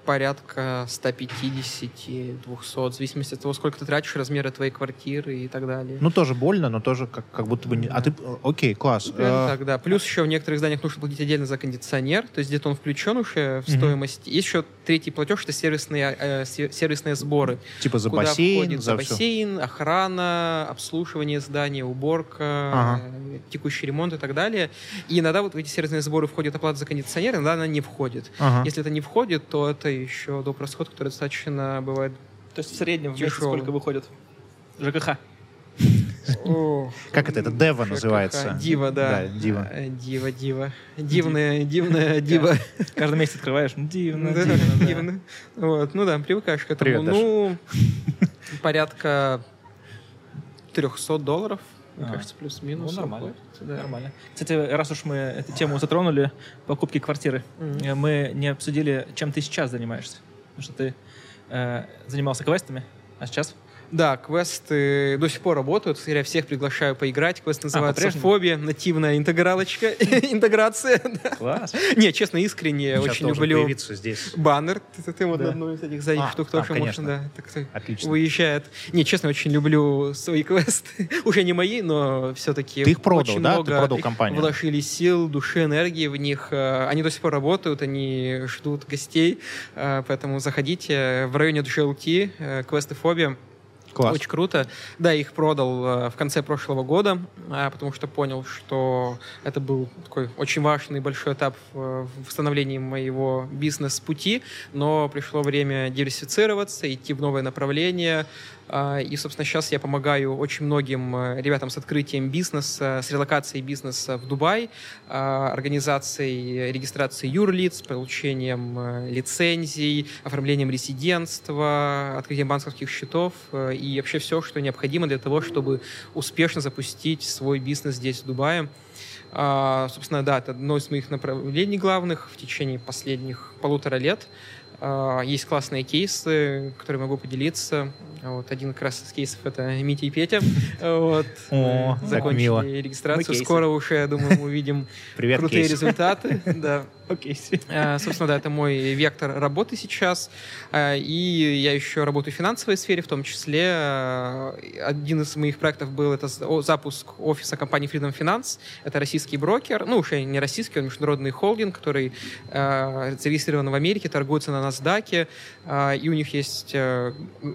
порядка 150-200, в зависимости от того, сколько ты тратишь, размера твоей квартиры и так далее. Ну, тоже больно, но тоже как, как будто бы не... А ты... Окей, класс. Примерно Э, так, да. Плюс еще в некоторых зданиях нужно платить отдельно за кондиционер, то есть где-то он включен уже в Мгм. стоимость. Есть еще третий платеж, это сервисные, э, се- сервисные сборы. Типа за куда бассейн, входит за, бассейн, охрана, обслуживание здания, уборка, Ага. э, текущий ремонт и так далее. И иногда вот в эти сервисные сборы входит оплата за кондиционер, иногда она не входит. Ага. Если это не входит, то это еще доп. расход, который достаточно бывает... То есть в среднем в месяц сколько выходит? ЖКХ. Как это? Это Дева называется. Дива, да. Дива. Э, Дива, дива. Дивная, дивная дива. Каждый месяц открываешь. Дивно, дивно. Вот, ну да, привыкаешь к этому. Ну, порядка 300 долларов, мне А. кажется, плюс-минус. Ну, нормально. да. Нормально. Кстати, раз уж мы эту тему затронули, покупки квартиры, э, мы не обсудили, чем ты сейчас занимаешься. Потому что ты э, занимался квестами, а сейчас? Да, квесты до сих пор работают. Я всех приглашаю поиграть. Квест называется по-прежнему? Фобия, нативная интегралочка, [LAUGHS] интеграция. Класс. Не, честно, искренне, Сейчас очень люблю здесь. баннер. Ты, ты вот Да. одну из этих задних А, штук а, тоже конечно. можно, да. Так ты Отлично. выезжает. Не, честно, очень люблю свои квесты. [LAUGHS] Уже не мои, но все-таки Ты их продал, очень да? Ты много продал компанию? вложили сил, души, энергии в них. Э, Они до сих пор работают, они ждут гостей. Э, Поэтому заходите в районе GLT, э, квесты Фобия. Класс. Очень круто. Да, их продал э, в конце прошлого года, а, потому что понял, что это был такой очень важный большой этап в становлении моего бизнес-пути, но пришло время диверсифицироваться, идти в новое направление. А, И, собственно, сейчас я помогаю очень многим э, ребятам с открытием бизнеса, с релокацией бизнеса в Дубай, а, организацией регистрации юрлиц, получением э, лицензий, оформлением резидентства, открытием банковских счетов э, и вообще все, что необходимо для того, чтобы успешно запустить свой бизнес здесь, в Дубае. А, Собственно, да, это одно из моих направлений главных в течение последних полутора лет. А, Есть классные кейсы, которые могу поделиться. Вот один как раз из кейсов это Митя и Петя. [LAUGHS] Вот. О, Закончили мило. Регистрацию. Скоро уже, я думаю, мы увидим Привет, крутые Кейс. результаты. [LAUGHS] Да. Окей. Э, Собственно, да, это мой вектор работы сейчас. Э, И я еще работаю в финансовой сфере, в том числе. э, Один из моих проектов был это запуск офиса компании Freedom Finance. Это российский брокер, ну, уже не российский, он международный холдинг, который зарегистрирован в Америке, торгуется на NASDAQ, и у них есть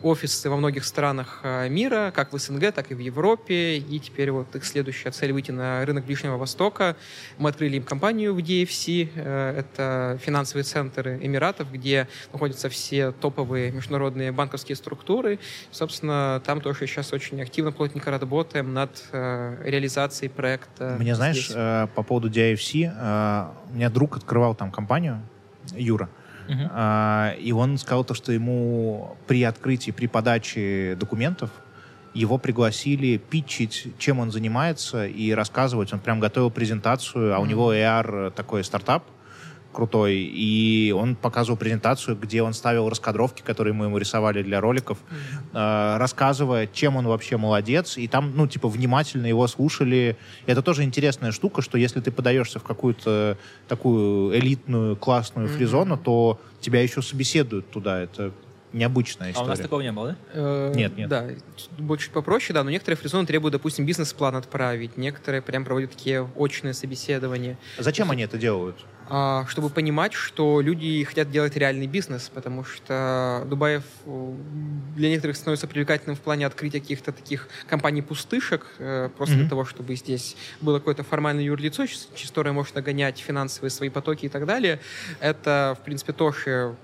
офисы во многих странах мира, как в СНГ, так и в Европе, и теперь вот их следующая цель выйти на рынок Ближнего Востока. Мы открыли им компанию в DFC, это финансовые центры Эмиратов, где находятся все топовые международные банковские структуры. Собственно, там тоже сейчас очень активно, плотненько работаем над э, реализацией проекта. Мне, знаешь, здесь. э, по поводу DIFC, э, у меня друг открывал там компанию, Юра. А, и он сказал то, что ему при открытии, при подаче документов его пригласили питчить, чем он занимается, и рассказывать. Он прям готовил презентацию, а у Мгм. него AR такой стартап крутой, и он показывал презентацию, где он ставил раскадровки, которые мы ему рисовали для роликов, э, рассказывая, чем он вообще молодец, и там, ну, типа, внимательно его слушали. И это тоже интересная штука, что если ты подаешься в какую-то такую элитную, классную Мгм. фризону, то тебя еще собеседуют туда. Это необычная А история. у нас такого не было, да? Э, Нет, нет. Да, будет чуть попроще, да, но некоторые фризоны требуют, допустим, бизнес-план отправить, некоторые прям проводят такие очные собеседования. Зачем они это делают? А, чтобы понимать, что люди хотят делать реальный бизнес, потому что Дубаев э, для некоторых становится привлекательным в плане открытия каких-то таких компаний-пустышек, э, просто Мгм. для того, чтобы здесь было какое-то формальное юрлицо, через которое можно гонять финансовые свои потоки и так далее. Это, в принципе, тоже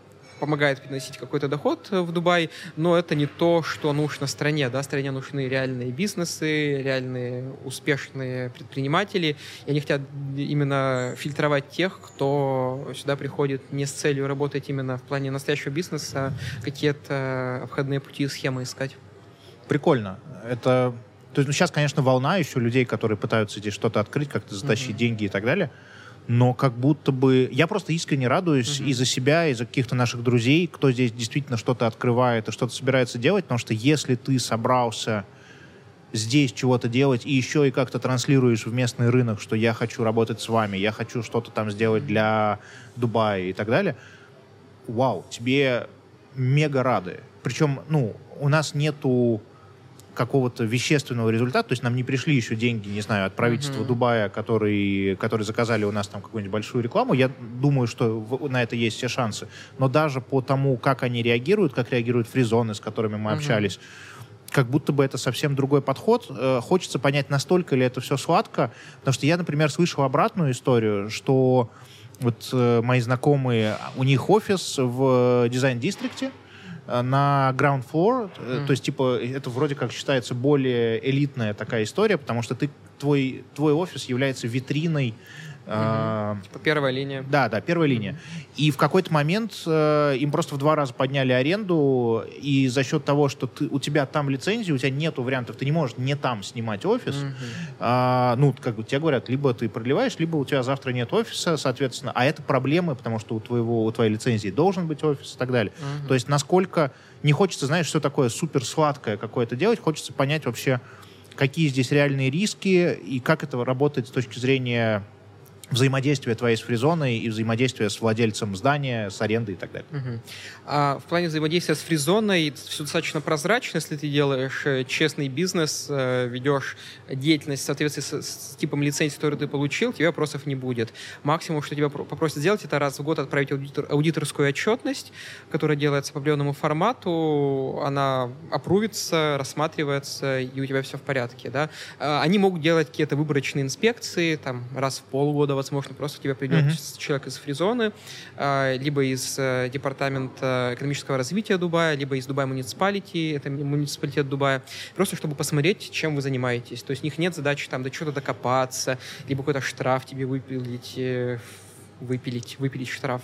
помогает приносить какой-то доход в Дубай, но это не то, что нужно стране. Да? Стране нужны реальные бизнесы, реальные успешные предприниматели, и они хотят именно фильтровать тех, кто сюда приходит не с целью работать именно в плане настоящего бизнеса, а какие-то обходные пути и схемы искать. Прикольно. Это то есть, ну, сейчас, конечно, волна еще людей, которые пытаются здесь что-то открыть, как-то затащить mm-hmm. деньги и так далее. Но как будто бы... Я просто искренне радуюсь mm-hmm. и за себя, и за каких-то наших друзей, кто здесь действительно что-то открывает и что-то собирается делать, потому что если ты собрался здесь чего-то делать и еще и как-то транслируешь в местный рынок, что я хочу работать с вами, я хочу что-то там сделать для Дубая и так далее, вау, тебе мега рады. Причем, ну, у нас нету какого-то вещественного результата, то есть нам не пришли еще деньги, не знаю, от правительства uh-huh. Дубая, которые, которые заказали у нас там какую-нибудь большую рекламу, я думаю, что на это есть все шансы. Но даже по тому, как они реагируют, как реагируют фризоны, с которыми мы uh-huh. общались, как будто бы это совсем другой подход. Э, хочется понять, настолько ли это все сладко, потому что я, например, слышал обратную историю, что вот э, мои знакомые, у них офис в дизайн-дистрикте, Э, на ground floor, mm. то есть, типа, это вроде как считается более элитная такая история, потому что ты, твой, твой офис является витриной Uh-huh. Типа первая линия. Да, да, первая линия. И в какой-то момент э, им просто в два раза подняли аренду, и за счет того, что ты, у тебя там лицензия, у тебя нету вариантов, ты не можешь не там снимать офис. Uh-huh. А, ну, как бы тебе говорят, либо ты продлеваешь, либо у тебя завтра нет офиса, соответственно. А это проблемы, потому что у, твоего, у твоей лицензии должен быть офис и так далее. Uh-huh. То есть насколько не хочется, знаешь, все такое супер сладкое какое-то делать, хочется понять вообще, какие здесь реальные риски и как это работает с точки зрения взаимодействие твоей с фризоной и взаимодействие с владельцем здания, с арендой и так далее. Угу. А в плане взаимодействия с фризоной все достаточно прозрачно, если ты делаешь э, честный бизнес, э, ведешь деятельность в соответствии с, с типом лицензии, который ты получил, тебе вопросов не будет. Максимум, что тебя попросят сделать, это раз в год отправить аудитор, аудиторскую отчетность, которая делается по определенному формату, она опрувится, рассматривается, и у тебя все в порядке. Да? А, они могут делать какие-то выборочные инспекции, там, раз в полгода, возможно, просто тебе придет mm-hmm. человек из фризоны, а, либо из э, департамента экономического развития Дубая, либо из Дубай муниципалити, это муниципалитет Дубая, просто чтобы посмотреть, чем вы занимаетесь. То есть у них нет задачи там до чего-то докопаться, либо какой-то штраф тебе выпилить, э, выпилить, выпилить штраф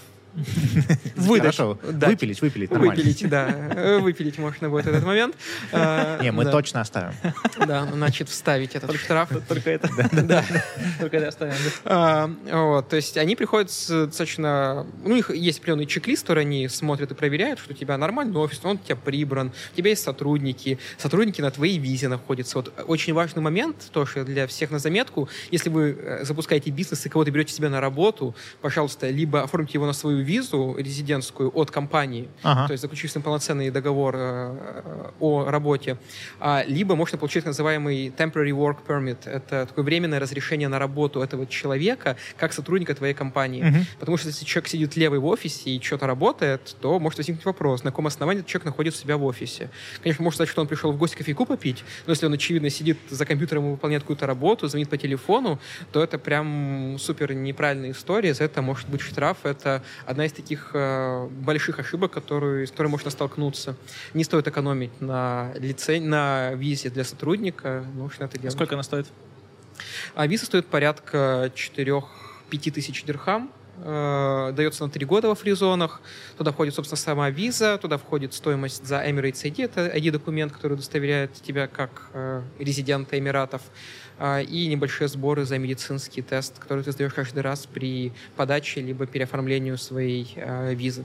Выдать. Хорошо. Выпилить, выпилить, нормально. Выпилить, да. Выпилить можно будет этот момент. А, Не, мы точно оставим. Да, значит, вставить этот штраф. [LAUGHS] Только это. Да. Только это оставим. А, вот, то есть они приходят достаточно... Ну, у них есть определенный чек-лист, который они смотрят и проверяют, что у тебя нормальный офис, он у тебя прибран, у тебя есть сотрудники, сотрудники на твоей визе находятся. Вот очень важный момент, тоже для всех на заметку, если вы э, запускаете бизнес и кого-то берете себе на работу, пожалуйста, либо оформите его на свою визу резидентскую от компании, ага. то есть заключив с ним полноценный договор э, о работе, а, либо можно получить называемый temporary work permit. Это такое временное разрешение на работу этого человека как сотрудника твоей компании. Угу. Потому что если человек сидит левый в офисе и что-то работает, то может возникнуть вопрос, на каком основании этот человек находится у себя в офисе. Конечно, может сказать, что он пришел в гости кофейку попить, но если он, очевидно, сидит за компьютером и выполняет какую-то работу, звонит по телефону, то это прям супер неправильная история. За это может быть штраф. Это одна из таких э, больших ошибок, которые, с которой можно столкнуться. Не стоит экономить на, лице, на визе для сотрудника, нужно это делать. Сколько она стоит? А виза стоит порядка 4-5 тысяч дирхам. Э, дается на три года во фризонах. Туда входит, собственно, сама виза, туда входит стоимость за Emirates ID, это ID-документ, который удостоверяет тебя как э, резидента Эмиратов. А, и небольшие сборы за медицинский тест, который ты сдаешь каждый раз при подаче либо переоформлению своей а, визы.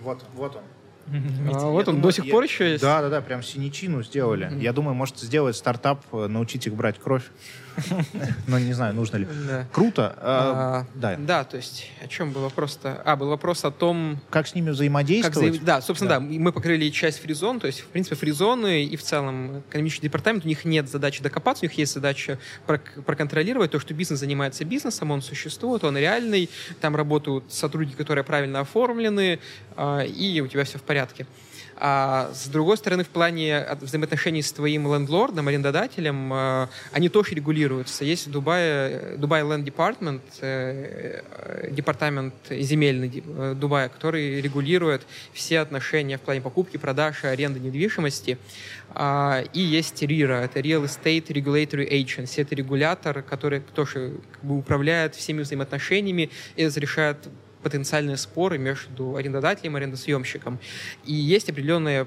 Вот, вот он. А, вот он думаю, до сих я... пор еще есть? Да, да, да, прям синичину сделали. Mm-hmm. Я думаю, может сделать стартап, э, научить их брать кровь. [LAUGHS] Ну, не знаю, нужно ли. Круто. А, да. Да, то есть о чем был вопрос-то? А, был вопрос о том... Как с ними взаимодействовать? Да, собственно, да. Мы покрыли часть фризон, то есть, в принципе, фризоны и в целом экономический департамент, у них нет задачи докопаться, у них есть задача проконтролировать то, что бизнес занимается бизнесом, он существует, он реальный, там работают сотрудники, которые правильно оформлены, а, и у тебя все в порядке. А с другой стороны, в плане взаимоотношений с твоим лендлордом, арендодателем, э, они тоже регулируются. Есть в Дубае Дубай Land Department, э, департамент земельный Дубая, который регулирует все отношения в плане покупки, продажи, аренды недвижимости. А, и есть RIRA, это Real Estate Regulatory Agency, это регулятор, который тоже как бы, управляет всеми взаимоотношениями и разрешает потенциальные споры между арендодателем и арендосъемщиком. И есть определенные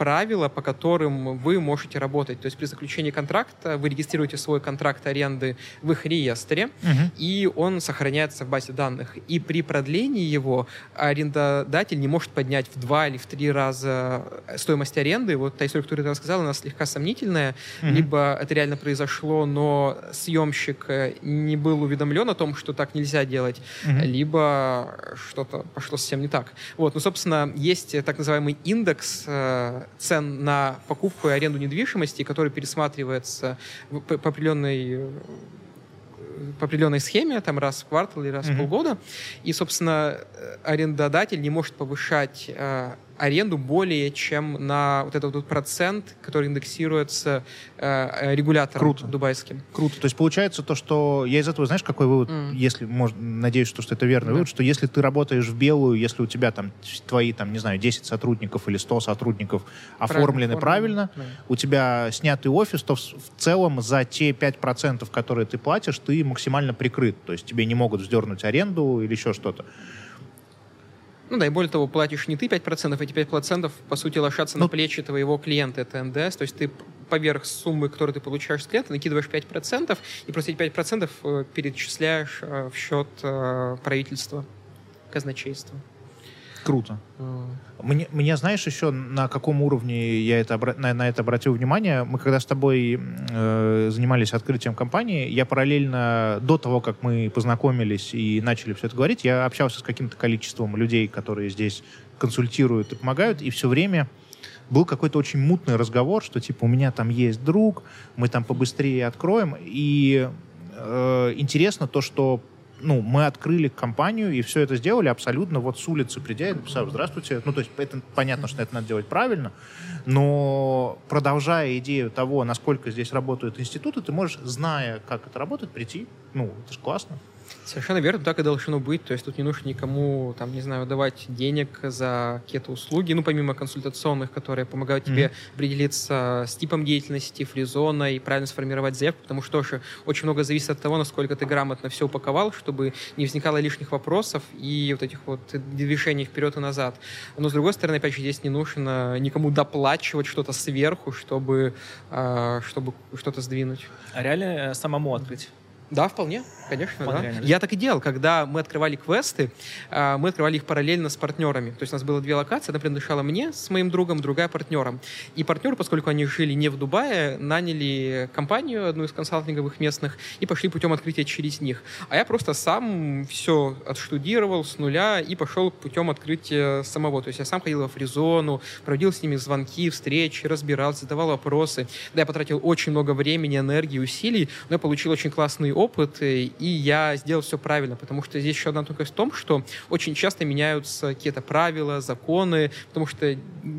правила, по которым вы можете работать. То есть при заключении контракта вы регистрируете свой контракт аренды в их реестре, угу. и он сохраняется в базе данных. И при продлении его арендодатель не может поднять в два или в три раза стоимость аренды. Вот та история, которую ты рассказал, она слегка сомнительная. Угу. Либо это реально произошло, но съемщик э, не был уведомлен о том, что так нельзя делать, угу. либо что-то пошло совсем не так. Вот, ну, собственно, есть так называемый индекс э, цен на покупку и аренду недвижимости, который пересматривается по, определенной по определенной схеме, там раз в квартал или раз mm-hmm. в полгода, и, собственно, э, арендодатель не может повышать э, аренду более чем на вот этот вот процент, который индексируется э, регулятором Круто. дубайским. Круто. То есть получается то, что я из этого, знаешь, какой вывод, mm. если, может, надеюсь, что, что это верный да. вывод, что если ты работаешь в белую, если у тебя там твои, там, не знаю, 10 сотрудников или 100 сотрудников оформлены правильно, правильно да. у тебя снятый офис, то в, в целом за те 5%, которые ты платишь, ты максимально прикрыт. То есть тебе не могут вздернуть аренду или еще что-то. Ну да, и более того, платишь не ты 5%, эти 5% по сути ложатся ну, на плечи твоего клиента, это НДС, то есть ты поверх суммы, которую ты получаешь с клиента, накидываешь 5%, и просто эти 5% э, перечисляешь э, в счет э, правительства, казначейства. Круто. Мне, мне, знаешь, еще на каком уровне я это, на, на это обратил внимание? Мы когда с тобой э, занимались открытием компании, я параллельно, до того, как мы познакомились и начали все это говорить, я общался с каким-то количеством людей, которые здесь консультируют и помогают, и все время был какой-то очень мутный разговор, что типа у меня там есть друг, мы там побыстрее откроем. И э, интересно то, что ну, мы открыли компанию и все это сделали абсолютно вот с улицы придя и написав «Здравствуйте». Ну, то есть это понятно, что это надо делать правильно, но продолжая идею того, насколько здесь работают институты, ты можешь, зная, как это работает, прийти. Ну, это же классно. Совершенно верно, так и должно быть. То есть тут не нужно никому, там, не знаю, давать денег за какие-то услуги, ну, помимо консультационных, которые помогают mm-hmm. тебе определиться с типом деятельности, фризона и правильно сформировать заявку, потому что тоже очень много зависит от того, насколько ты грамотно все упаковал, чтобы не возникало лишних вопросов и вот этих вот движений вперед и назад. Но, с другой стороны, опять же, здесь не нужно никому доплачивать что-то сверху, чтобы, а, чтобы что-то сдвинуть. А реально э, самому открыть? Да, вполне, конечно. да. Реально, Я так и делал, когда мы открывали квесты, а, мы открывали их параллельно с партнерами. То есть у нас было две локации, одна принадлежала мне с моим другом, другая партнерам. И партнеры, поскольку они жили не в Дубае, наняли компанию, одну из консалтинговых местных, и пошли путем открытия через них. А я просто сам все отштудировал с нуля и пошел путем открытия самого. То есть я сам ходил во фризону, проводил с ними звонки, встречи, разбирался, задавал вопросы. Да, я потратил очень много времени, энергии, усилий, но я получил очень классный опыт, и я сделал все правильно, потому что здесь еще одна тонкость в том, что очень часто меняются какие-то правила, законы, потому что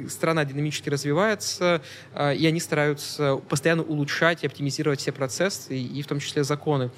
страна динамически развивается, э, и они стараются постоянно улучшать и оптимизировать все процессы, и в том числе законы.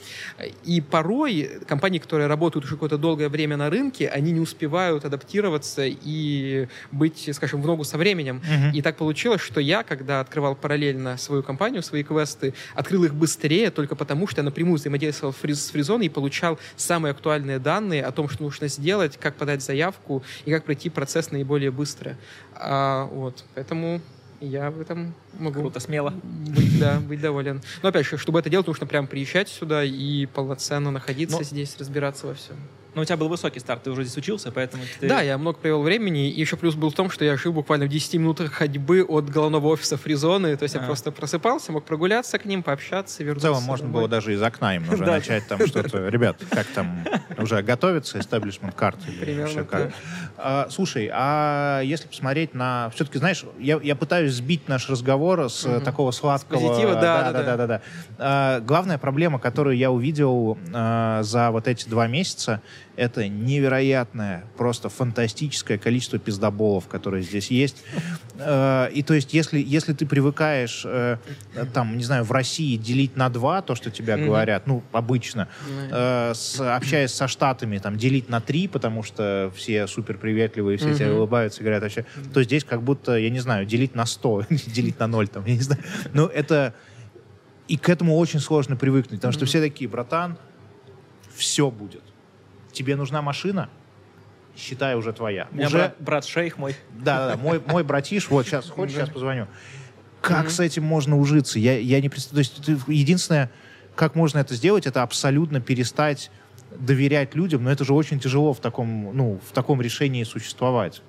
И порой компании, которые работают уже какое-то долгое время на рынке, они не успевают адаптироваться и быть, скажем, в ногу со временем. Uh-huh. И так получилось, что я, когда открывал параллельно свою компанию, свои квесты, открыл их быстрее только потому, что я напрямую взаимодействовал с Фризоной и получал самые актуальные данные о том, что нужно сделать, как подать заявку и как пройти процесс наиболее быстро. А, вот, поэтому я в этом могу... Круто, смело. Быть, да, быть доволен. Но опять же, чтобы это делать, нужно прям приезжать сюда и полноценно находиться Но... здесь, разбираться во всем. Но у тебя был высокий старт, ты уже здесь учился, поэтому ты... Да, я много провел времени, и еще плюс был в том, что я жил буквально в 10 минутах ходьбы от головного офиса Фризоны, то есть а. я просто просыпался, мог прогуляться к ним, пообщаться, вернуться. В целом можно домой. было даже из окна им [LAUGHS] уже начать там что-то, [LAUGHS] ребят, как там уже готовится establishment карт Примерно, как. А, слушай, а если посмотреть на... Все-таки, знаешь, я, пытаюсь сбить наш разговор с такого сладкого... Позитива, да, да, да, да, да. А, главная проблема, которую я увидел а, за вот эти два месяца, это невероятное, просто фантастическое количество пиздоболов, которые здесь есть. Э, и то есть, если, если ты привыкаешь, э, там, не знаю, в России делить на два то, что тебя говорят, ну, обычно, э, общаясь со Штатами, там, делить на три, потому что все супер приветливые, все тебе улыбаются и говорят вообще, то здесь как будто, я не знаю, делить на сто, [LAUGHS] делить на ноль, там, я не знаю. Ну, это... И к этому очень сложно привыкнуть, потому что все такие, братан, все будет тебе нужна машина, считай, уже твоя. У меня уже... брат, брат шейх мой. Да, да, мой, [LAUGHS] мой братиш, вот сейчас, хочешь, сейчас позвоню. Как с этим можно ужиться? Я, я не представляю. То есть, единственное, как можно это сделать, это абсолютно перестать доверять людям, но это же очень тяжело в таком, ну, в таком решении существовать.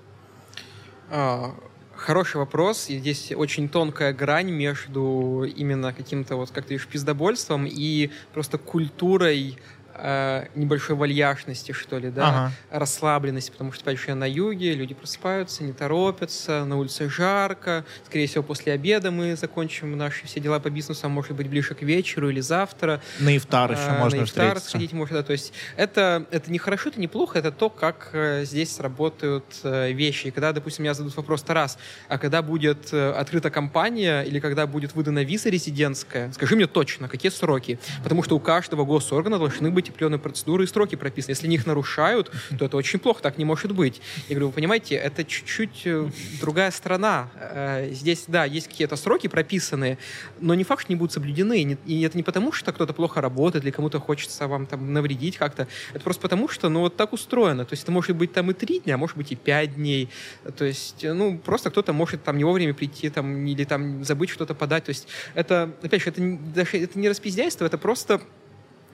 А, хороший вопрос. И здесь очень тонкая грань между именно каким-то, вот как ты говоришь, пиздобольством и просто культурой э, небольшой вальяжности, что ли, да, ага. расслабленности, потому что, опять же, на юге люди просыпаются, не торопятся, на улице жарко, скорее всего, после обеда мы закончим наши все дела по бизнесу, а может быть, ближе к вечеру или завтра. На ифтар еще а, можно На ифтар сходить можно, да, то есть это, это не хорошо, это не плохо, это то, как э, здесь работают э, вещи. И когда, допустим, меня зададут вопрос, Тарас, а когда будет э, открыта компания или когда будет выдана виза резидентская, скажи мне точно, какие сроки, потому что у каждого госоргана должны быть определенные процедуры и строки прописаны. Если их нарушают, то это очень плохо, так не может быть. Я говорю, вы понимаете, это чуть-чуть э, другая страна. Э, здесь, да, есть какие-то сроки прописанные, но не факт, что они будут соблюдены. И это не потому, что кто-то плохо работает или кому-то хочется вам там навредить как-то. Это просто потому, что, ну, вот так устроено. То есть это может быть там и три дня, а может быть и пять дней. То есть, ну, просто кто-то может там не вовремя прийти там или там забыть что-то подать. То есть это, опять же, это, даже, это не распиздяйство, это просто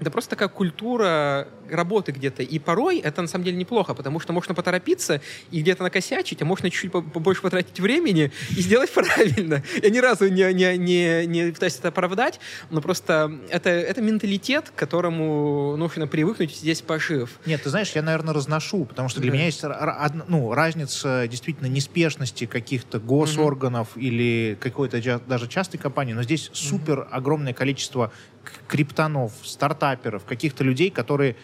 это просто такая культура работы где-то. И порой это на самом деле неплохо, потому что можно поторопиться и где-то накосячить, а можно чуть-чуть побольше потратить времени и сделать правильно. Я ни разу не, не, не, не пытаюсь это оправдать, но просто это, это менталитет, к которому нужно привыкнуть здесь пожив. Нет, ты знаешь, я, наверное, разношу, потому что для да. меня есть ну, разница действительно неспешности каких-то госорганов угу. или какой-то даже частной компании, но здесь супер огромное количество криптонов, стартаперов, каких-то людей, которые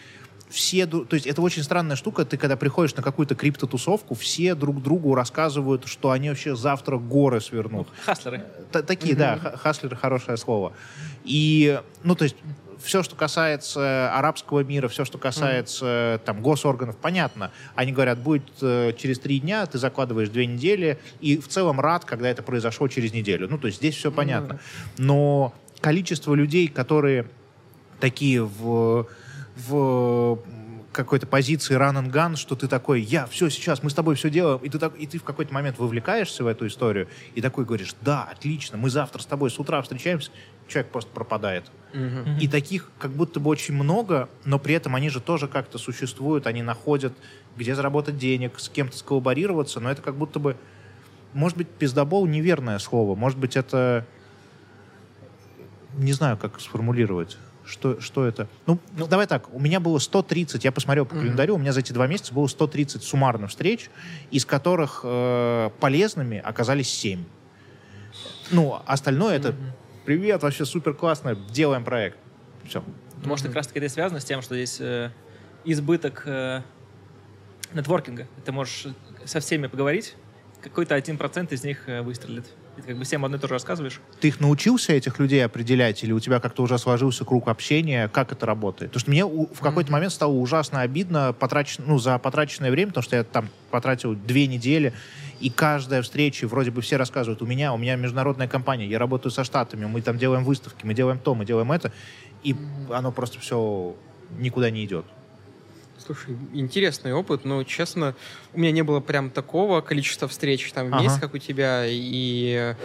все, то есть это очень странная штука, ты когда приходишь на какую-то криптотусовку, все друг другу рассказывают, что они вообще завтра горы свернут. Хаслеры. Т такие, mm да, хаслеры хорошее слово. И, ну, то есть все, что касается арабского мира, все, что касается mm там госорганов, понятно. Они говорят, будет э, через три дня, ты закладываешь две недели, и в целом рад, когда это произошло через неделю. Ну, то есть здесь все понятно. mm Но количество людей, которые такие в, в какой-то позиции run and gun, что ты такой, я, все, сейчас, мы с тобой все делаем, и ты, так, и ты в какой-то момент вовлекаешься в эту историю, и такой говоришь, да, отлично, мы завтра с тобой с утра встречаемся, человек просто пропадает. Uh-huh. И таких как будто бы очень много, но при этом они же тоже как-то существуют, они находят, где заработать денег, с кем-то сколлаборироваться, но это как будто бы, может быть, пиздобол неверное слово, может быть, это не знаю, как сформулировать. Что, что это? Ну, ну, давай так, у меня было 130, я посмотрел по календарю, у меня за эти два месяца было 130 суммарных встреч, из которых э, полезными оказались 7. Ну, остальное это привет, вообще супер классно, делаем проект. Все. Может, как раз таки это связано с тем, что здесь э, избыток э, нетворкинга. Ты можешь со всеми поговорить, какой-то один процент из них э, выстрелит. Ты как бы всем одно и то же рассказываешь. Ты их научился, этих людей, определять? Или у тебя как-то уже сложился круг общения? Как это работает? Потому что мне в какой-то mm-hmm. момент стало ужасно обидно потрачен, ну, за потраченное время, потому что я там потратил две недели, и каждая встреча, вроде бы все рассказывают, у меня, у меня международная компания, я работаю со Штатами, мы там делаем выставки, мы делаем то, мы делаем это, и оно просто все никуда не идет. Слушай, интересный опыт, но, честно, у меня не было прям такого количества встреч там в ага. месяц, как у тебя, и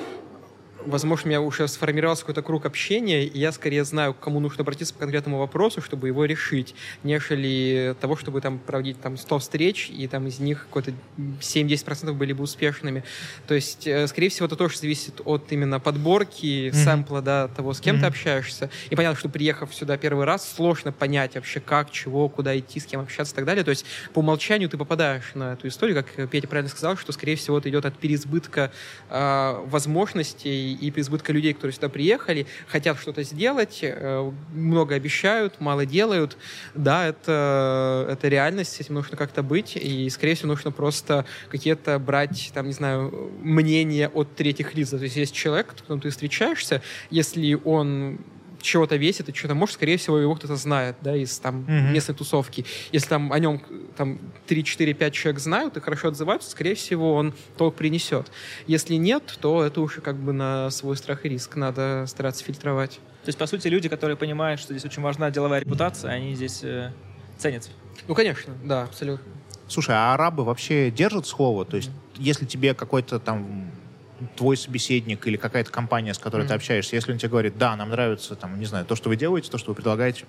возможно, у меня уже сформировался какой-то круг общения, и я скорее знаю, к кому нужно обратиться по конкретному вопросу, чтобы его решить, нежели того, чтобы там проводить там 100 встреч, и там из них какой-то 7-10% были бы успешными. То есть, э, скорее всего, это тоже зависит от именно подборки, mm-hmm. сэмпла, да, того, с кем mm-hmm. ты общаешься. И понятно, что приехав сюда первый раз, сложно понять вообще, как, чего, куда идти, с кем общаться и так далее. То есть, по умолчанию ты попадаешь на эту историю, как Петя правильно сказал, что, скорее всего, это идет от переизбытка э, возможностей и избытка людей, которые сюда приехали, хотят что-то сделать, э, много обещают, мало делают. Да, это, это реальность, с этим нужно как-то быть, и, скорее всего, нужно просто какие-то брать, там, не знаю, мнения от третьих лиц. То есть есть человек, с которым ты встречаешься, если он чего-то весит и что-то может, скорее всего, его кто-то знает, да, из там mm-hmm. местной тусовки. Если там о нем там 3, 4, 5 человек знают и хорошо отзываются, скорее всего, он толк принесет. Если нет, то это уже как бы на свой страх и риск. Надо стараться фильтровать. То есть, по сути, люди, которые понимают, что здесь очень важна деловая репутация, они здесь э, ценятся. Ну, конечно, да, абсолютно. Слушай, а арабы вообще держат слово? То есть, mm-hmm. если тебе какой-то там твой собеседник или какая-то компания, с которой mm-hmm. ты общаешься, если он тебе говорит, да, нам нравится, там, не знаю, то, что вы делаете, то, что вы предлагаете,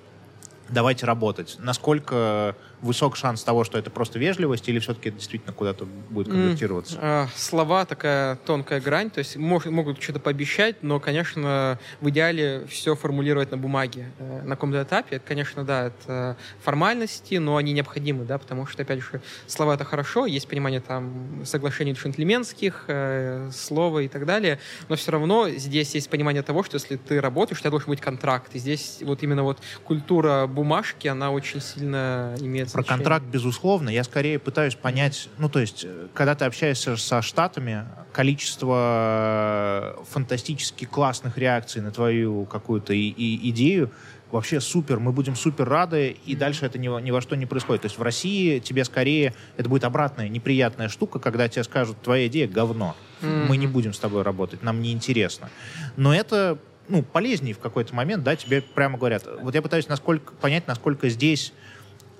давайте работать. Насколько высок шанс того, что это просто вежливость, или все-таки это действительно куда-то будет конвертироваться? Mm, э, слова такая тонкая грань, то есть мог, могут что-то пообещать, но, конечно, в идеале все формулировать на бумаге. Э, на каком-то этапе, конечно, да, это формальности, но они необходимы, да, потому что, опять же, слова это хорошо, есть понимание там соглашений джентльменских, э, слова и так далее, но все равно здесь есть понимание того, что если ты работаешь, у тебя должен быть контракт, и здесь вот именно вот культура бумажки, она очень сильно имеет про контракт, безусловно. Я скорее пытаюсь понять, ну, то есть, э, когда ты общаешься со Штатами, количество э, фантастически классных реакций на твою какую-то и, и идею вообще супер, мы будем супер рады, и дальше это ни, ни во что не происходит. То есть в России тебе скорее, это будет обратная неприятная штука, когда тебе скажут, твоя идея говно, mm-hmm. мы не будем с тобой работать, нам неинтересно. Но это ну, полезнее в какой-то момент, да, тебе прямо говорят. Вот я пытаюсь насколько, понять, насколько здесь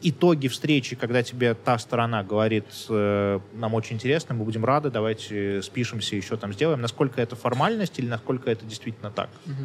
итоги встречи, когда тебе та сторона говорит, э, нам очень интересно, мы будем рады, давайте спишемся, еще там сделаем, насколько это формальность или насколько это действительно так? Угу.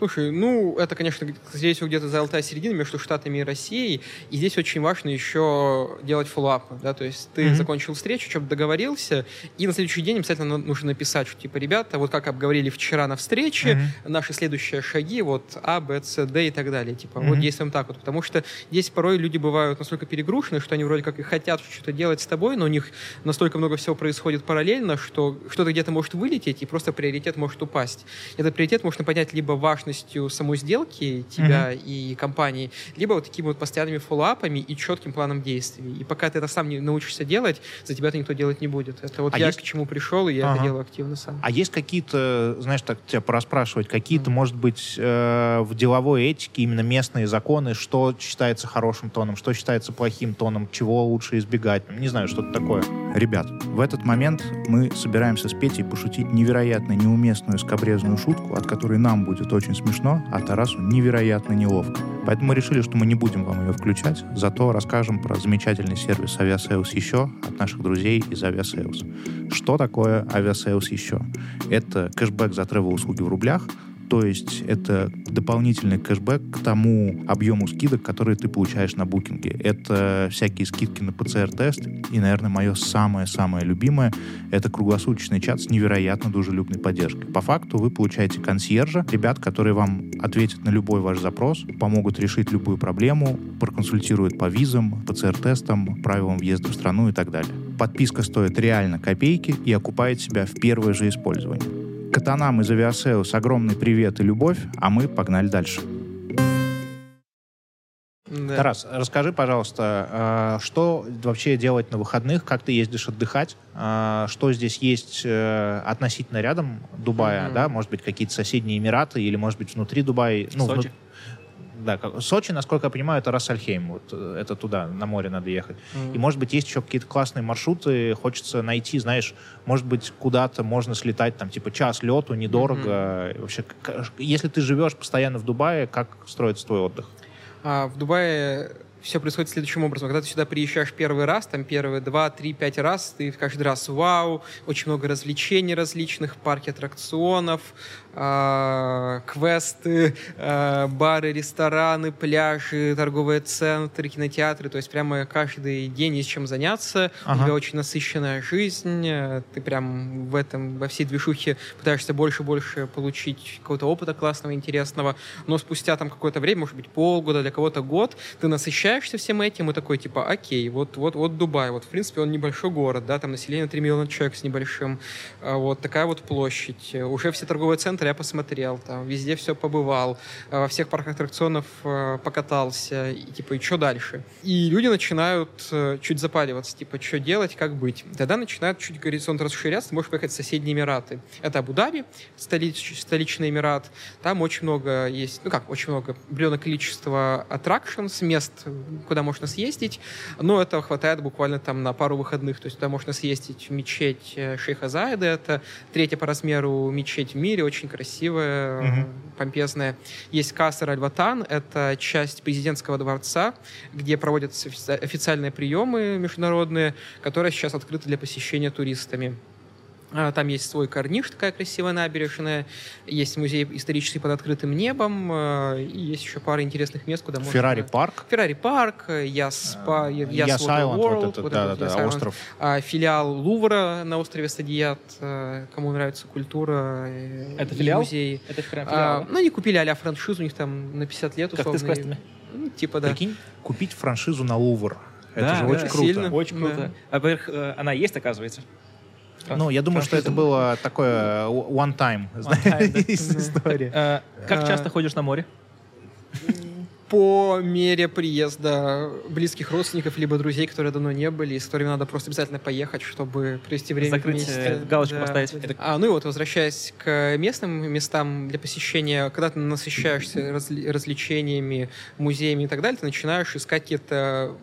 Слушай, ну, это, конечно, здесь где-то золотая середина между Штатами и Россией, и здесь очень важно еще делать follow-up, да, то есть ты mm-hmm. закончил встречу, что-то договорился, и на следующий день обязательно нужно написать, что, типа, ребята, вот как обговорили вчера на встрече, mm-hmm. наши следующие шаги, вот А, Б, С, Д и так далее, типа, mm-hmm. вот действуем так вот, потому что здесь порой люди бывают настолько перегружены, что они вроде как и хотят что-то делать с тобой, но у них настолько много всего происходит параллельно, что что-то где-то может вылететь, и просто приоритет может упасть. Этот приоритет можно понять либо важно важностью самой сделки тебя mm-hmm. и компании, либо вот такими вот постоянными фоллоуапами и четким планом действий. И пока ты это сам не научишься делать, за тебя это никто делать не будет. Это вот а я есть... к чему пришел, и я ага. это делаю активно сам. А есть какие-то, знаешь, так тебя пораспрашивать, какие-то, mm-hmm. может быть, э, в деловой этике именно местные законы, что считается хорошим тоном, что считается плохим тоном, чего лучше избегать, не знаю, что-то такое. Ребят, в этот момент мы собираемся с Петей пошутить невероятно неуместную скобрезную шутку, от которой нам будет очень смешно, а Тарасу невероятно неловко. Поэтому решили, что мы не будем вам ее включать, зато расскажем про замечательный сервис Aviasales еще от наших друзей из Aviasales. Что такое Aviasales еще? Это кэшбэк за travel -услуги в рублях — то есть это дополнительный кэшбэк к тому объему скидок, которые ты получаешь на букинге. Это всякие скидки на ПЦР-тест. И, наверное, мое самое-самое любимое — это круглосуточный чат с невероятно дружелюбной поддержкой. По факту вы получаете консьержа, ребят, которые вам ответят на любой ваш запрос, помогут решить любую проблему, проконсультируют по визам, ПЦР-тестам, правилам въезда в страну и так далее. Подписка стоит реально копейки и окупает себя в первое же использование. Котанам из Aviasales огромный привет и любовь, а мы погнали дальше. Да. Тарас, расскажи, пожалуйста, а, что вообще делать на выходных, как ты ездишь отдыхать, а, что здесь есть э, относительно рядом Дубая, mm-hmm. да, может быть, какие-то соседние Эмираты или, может быть, внутри Дубая. Ну, Сочи. Вну да, Сочи, насколько я понимаю, это Рассальхейм, вот э, это туда, на море надо ехать. Mm-hmm. И, может быть, есть еще какие-то классные маршруты, хочется найти, знаешь, может быть, куда-то можно слетать, там, типа, час лету, недорого. Mm-hmm. Вообще, если ты живешь постоянно в Дубае, как строится твой отдых? А, в Дубае все происходит следующим образом. Когда ты сюда приезжаешь первый раз, там первые два, три, пять раз, ты каждый раз вау, очень много развлечений различных, парки аттракционов, э, квесты, э, бары, рестораны, пляжи, торговые центры, кинотеатры. То есть прямо каждый день есть чем заняться. Ага. У тебя очень насыщенная жизнь. Ты прям в этом, во всей движухе пытаешься больше и больше получить какого-то опыта классного, интересного. Но спустя там какое-то время, может быть полгода, для кого-то год, ты насыщаешься насыщаешься всем этим и такой, типа, окей, вот, вот, вот Дубай, вот, в принципе, он небольшой город, да, там население 3 миллиона человек с небольшим, а, вот такая вот площадь, уже все торговые центры я посмотрел, там, везде все побывал, а, во всех парках аттракционов а, покатался, и, типа, и что дальше? И люди начинают э, чуть запаливаться, типа, что делать, как быть? Тогда начинают чуть горизонт расширяться, можешь поехать в соседние Эмираты. Это Абу-Даби, столич, столичный Эмират, там очень много есть, ну как, очень много, определенное количество аттракшнс, мест, куда можно съездить, но этого хватает буквально там на пару выходных, то есть туда можно съездить в мечеть э, Шейха Заида, это третья по размеру мечеть в мире, очень красивая, mm-hmm. помпезная. Есть Касар Аль-Ватан, это часть президентского дворца, где проводятся официальные приемы международные, которые сейчас открыты для посещения туристами. А, там есть свой корниш, такая красивая набережная, есть музей исторический под открытым небом, а, есть еще пара интересных мест, куда можно... Феррари парк? Феррари парк, Яспа, Яс Island, World, вот это, да, да, да, остров. А, филиал Лувра на острове Стадият, кому нравится культура, э, это филиал? музей. Это филиал? Ну, они купили а франшизу, у них там на 50 лет условно. Как ты с Ну, типа, да. Прикинь, купить франшизу на Лувр. Это да, же да, очень круто. Сильно. Очень круто. Да. А, во-первых, э, она есть, оказывается. Ну, я думаю, что это было такое one time, знаешь, [LAUGHS] история. Э, Как часто ходишь на море? по мере приезда близких родственников либо друзей, которые давно не были, и с которыми надо просто обязательно поехать, чтобы провести время Закрыть, вместе. э, галочку поставить. А, ну и вот, возвращаясь к местным местам для посещения, когда ты насыщаешься разли- развлечениями, музеями и так далее, ты начинаешь искать какие-то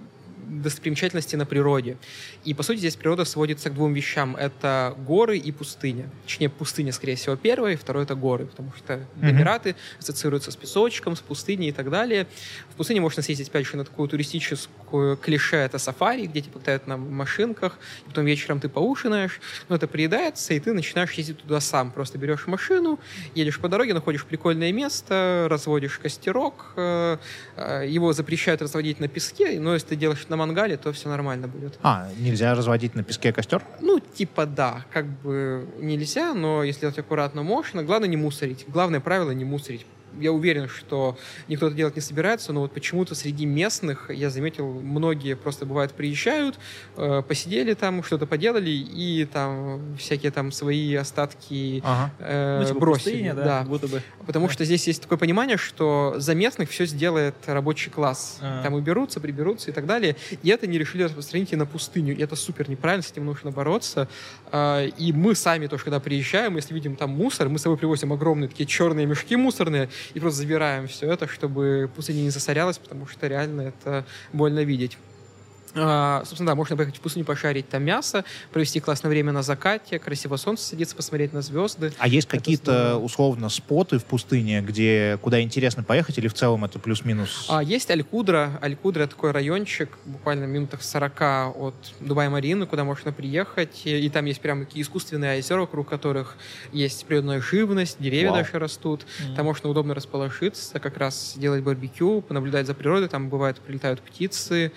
достопримечательности на природе. И, по сути, здесь природа сводится к двум вещам. Это горы и пустыня. Точнее, пустыня, скорее всего, первая, и второе — это горы, потому что. Эмираты ассоциируются с песочком, с пустыней и так далее. В пустыне можно съездить, опять же, на такую туристическую клише, это сафари, где тебя катают на машинках, и потом вечером ты поужинаешь, но это приедается, и ты начинаешь ездить туда сам. Просто берешь машину, едешь по дороге, находишь прикольное место, разводишь костерок, э, э, его запрещают разводить на песке, но если ты делаешь на мангале, то все нормально будет. А, нельзя разводить на песке костер? Ну, типа да, как бы нельзя, но если делать аккуратно, можно. Главное не мусорить. Главное правило не мусорить. Я уверен, что никто это делать не собирается, но вот почему-то среди местных, я заметил, многие просто бывает приезжают, э, посидели там, что-то поделали, и там всякие там свои остатки Ага. э, Ну, типа бросили. пустыня, да, да. будто бы. Потому Да. что здесь есть такое понимание, что за местных все сделает рабочий класс. А. Там уберутся, приберутся и так далее. И это не решили распространить и на пустыню. И это супер неправильно, с этим нужно бороться. А, И мы сами тоже, когда приезжаем, если видим там мусор, мы с собой привозим огромные такие черные мешки мусорные и просто забираем все это, чтобы пустыня не засорялась, потому что реально это больно видеть. А, собственно, да, можно поехать в пустыню пошарить там мясо, провести классное время на закате, красиво солнце садится, посмотреть на звезды. А есть какие-то, условно, споты в пустыне, где куда интересно поехать, или в целом это плюс-минус? А, есть Аль-Кудра. Аль-Кудра — такой райончик, буквально в минутах 40 от Дубай-Марины, куда можно приехать. И, и там есть прям такие искусственные озера, вокруг которых есть природная живность, деревья Вау. даже растут. Там можно удобно расположиться, как раз делать барбекю, понаблюдать за природой. Там бывает, прилетают птицы,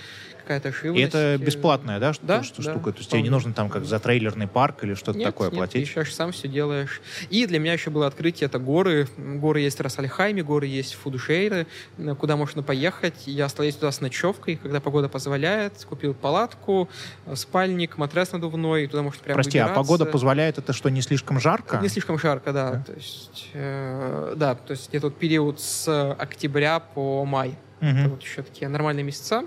какая-то живность. И это бесплатная, да, что, Да, что да, штука? То есть тебе не нужно там как за трейлерный парк или что-то Нет, такое нет, платить? ты еще сам все делаешь. И для меня еще было открытие, это горы. Горы есть в Расальхайме, горы есть в Фудушейре, э, куда можно поехать. Я остаюсь туда с ночевкой, когда погода позволяет. Купил палатку, э, спальник, матрас надувной, туда можно прямо Прости, а выбираться. погода позволяет это что, не слишком жарко? Не слишком жарко, да. Да. То есть, э, да, то есть вот период с октября по май. Мгм. Это вот еще такие нормальные месяца.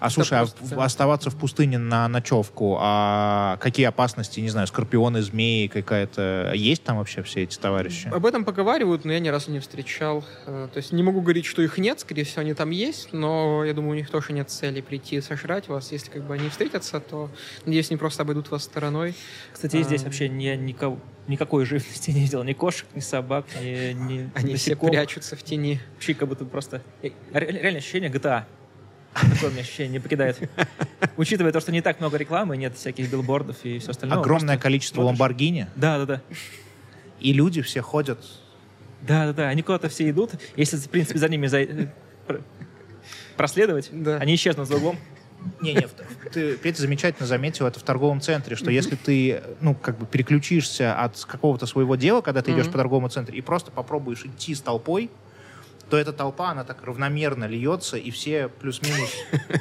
А слушай, а оставаться в пустыне на ночевку, а какие опасности, не знаю, скорпионы, змеи какая-то, есть там вообще все эти товарищи? Об этом поговаривают, но я ни разу не встречал. Э, То есть не могу говорить, что их нет, скорее всего, они там есть, но я думаю, у них тоже нет цели прийти и сожрать вас. Если как бы они встретятся, то, надеюсь, они просто обойдут вас стороной. Кстати, здесь А. вообще я никого, никакой живности не видел. Ни кошек, ни собак, ни, ни Они все насекомых. прячутся в тени. Вообще как будто просто... э, ре- Реально ощущение GTA. Такое у меня ощущение не покидает. Учитывая то, что не так много рекламы, нет всяких билбордов и все остальное. Огромное количество ламборгини, Да, да, да. и люди все ходят. Да, да, да. Они куда-то все идут. Если, в принципе, за ними за- пр- проследовать, Да. они исчезнут за углом. Не-не, в- ты, Петя замечательно заметил это в торговом центре, что если ты, ну, как бы переключишься от какого-то своего дела, когда ты идешь по торговому центру, и просто попробуешь идти с толпой, то эта толпа, она так равномерно льется, и все плюс-минус... [LAUGHS]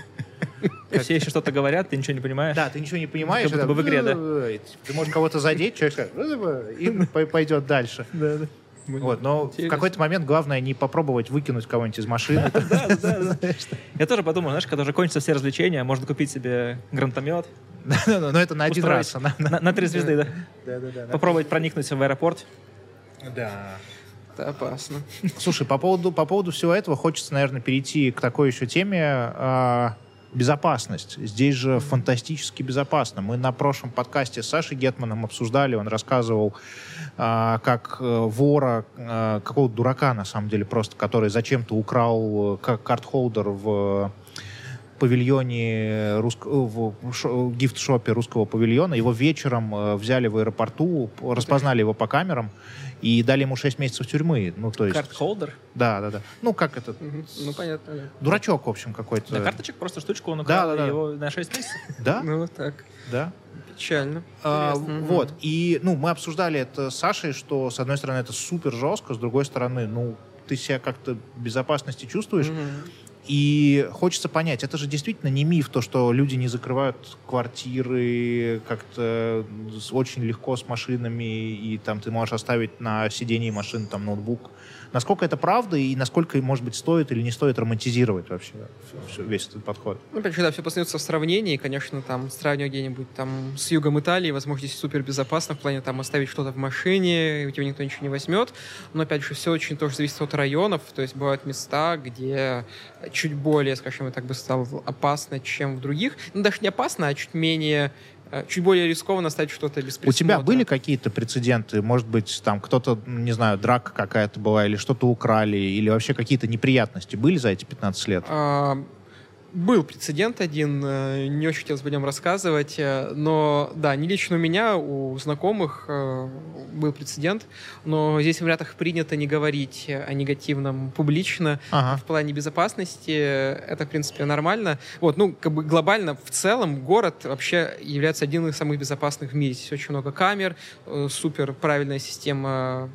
Все еще что-то говорят, ты ничего не понимаешь. Да, ты ничего не понимаешь. Как будто бы в игре, да. [LAUGHS] Ты можешь кого-то задеть, человек [LAUGHS] и пой- пойдет дальше. Да, да. Вот, но в Интересно. какой-то момент главное не попробовать выкинуть кого-нибудь из машины. Я тоже подумал, знаешь, когда уже кончатся все развлечения, можно купить себе гранатомет. Но это на один раз. На, три звезды, да. Попробовать проникнуть в аэропорт. Да. Это опасно. Слушай, по поводу, по поводу всего этого хочется, наверное, перейти к такой еще теме а, безопасность. Здесь же фантастически безопасно. Мы на прошлом подкасте с Сашей Гетманом обсуждали, он рассказывал, а, как э, вора, а, какого-то дурака, на самом деле, просто, который зачем-то украл э, как карт-холдер в павильоне русск- в шо- гифт-шопе русского павильона. Его вечером э, взяли в аэропорту, распознали его по камерам и дали ему 6 месяцев тюрьмы. Ну, то есть... Карт-холдер. Да, да, да. Ну, как это? Мгм. Ну, понятно. да. Дурачок, в общем, какой-то. Да, карточек, просто штучку он Да, украл, да, и да. его на 6 месяцев. Да, Ну, вот так. да. Печально. А, Интересно. Вот. И, ну, мы обсуждали это с Сашей, что, с одной стороны, это супер жестко, с другой стороны, ну, ты себя как-то в безопасности чувствуешь. Мгм. И хочется понять, это же действительно не миф, то, что люди не закрывают квартиры как-то очень легко с машинами, и там ты можешь оставить на сидении машины там ноутбук. Насколько это правда, и насколько, может быть, стоит или не стоит романтизировать вообще весь этот подход? Ну, опять же, да, все познается в сравнении. Конечно, там, сравнивать где-нибудь там с югом Италии, возможно, здесь супер безопасно в плане там оставить что-то в машине, у тебя никто ничего не возьмет. Но, опять же, все очень тоже зависит от районов. То есть бывают места, где чуть более, скажем, так бы сказал, опасно, чем в других. Ну, даже не опасно, а чуть менее чуть более рискованно оставить что-то без У присмотра. тебя были какие-то прецеденты? Может быть, там кто-то, не знаю, драка какая-то была, или что-то украли, или вообще какие-то неприятности были за эти 15 лет? А, Был прецедент один, э, не очень хотелось бы о нем рассказывать, э, но да, не лично у меня, у знакомых э, был прецедент, но здесь в Эмиратах принято не говорить о негативном публично, Ага. в плане безопасности это, в принципе, нормально. Вот, ну, как бы глобально, в целом, город вообще является одним из самых безопасных в мире. Здесь очень много камер, супер правильная система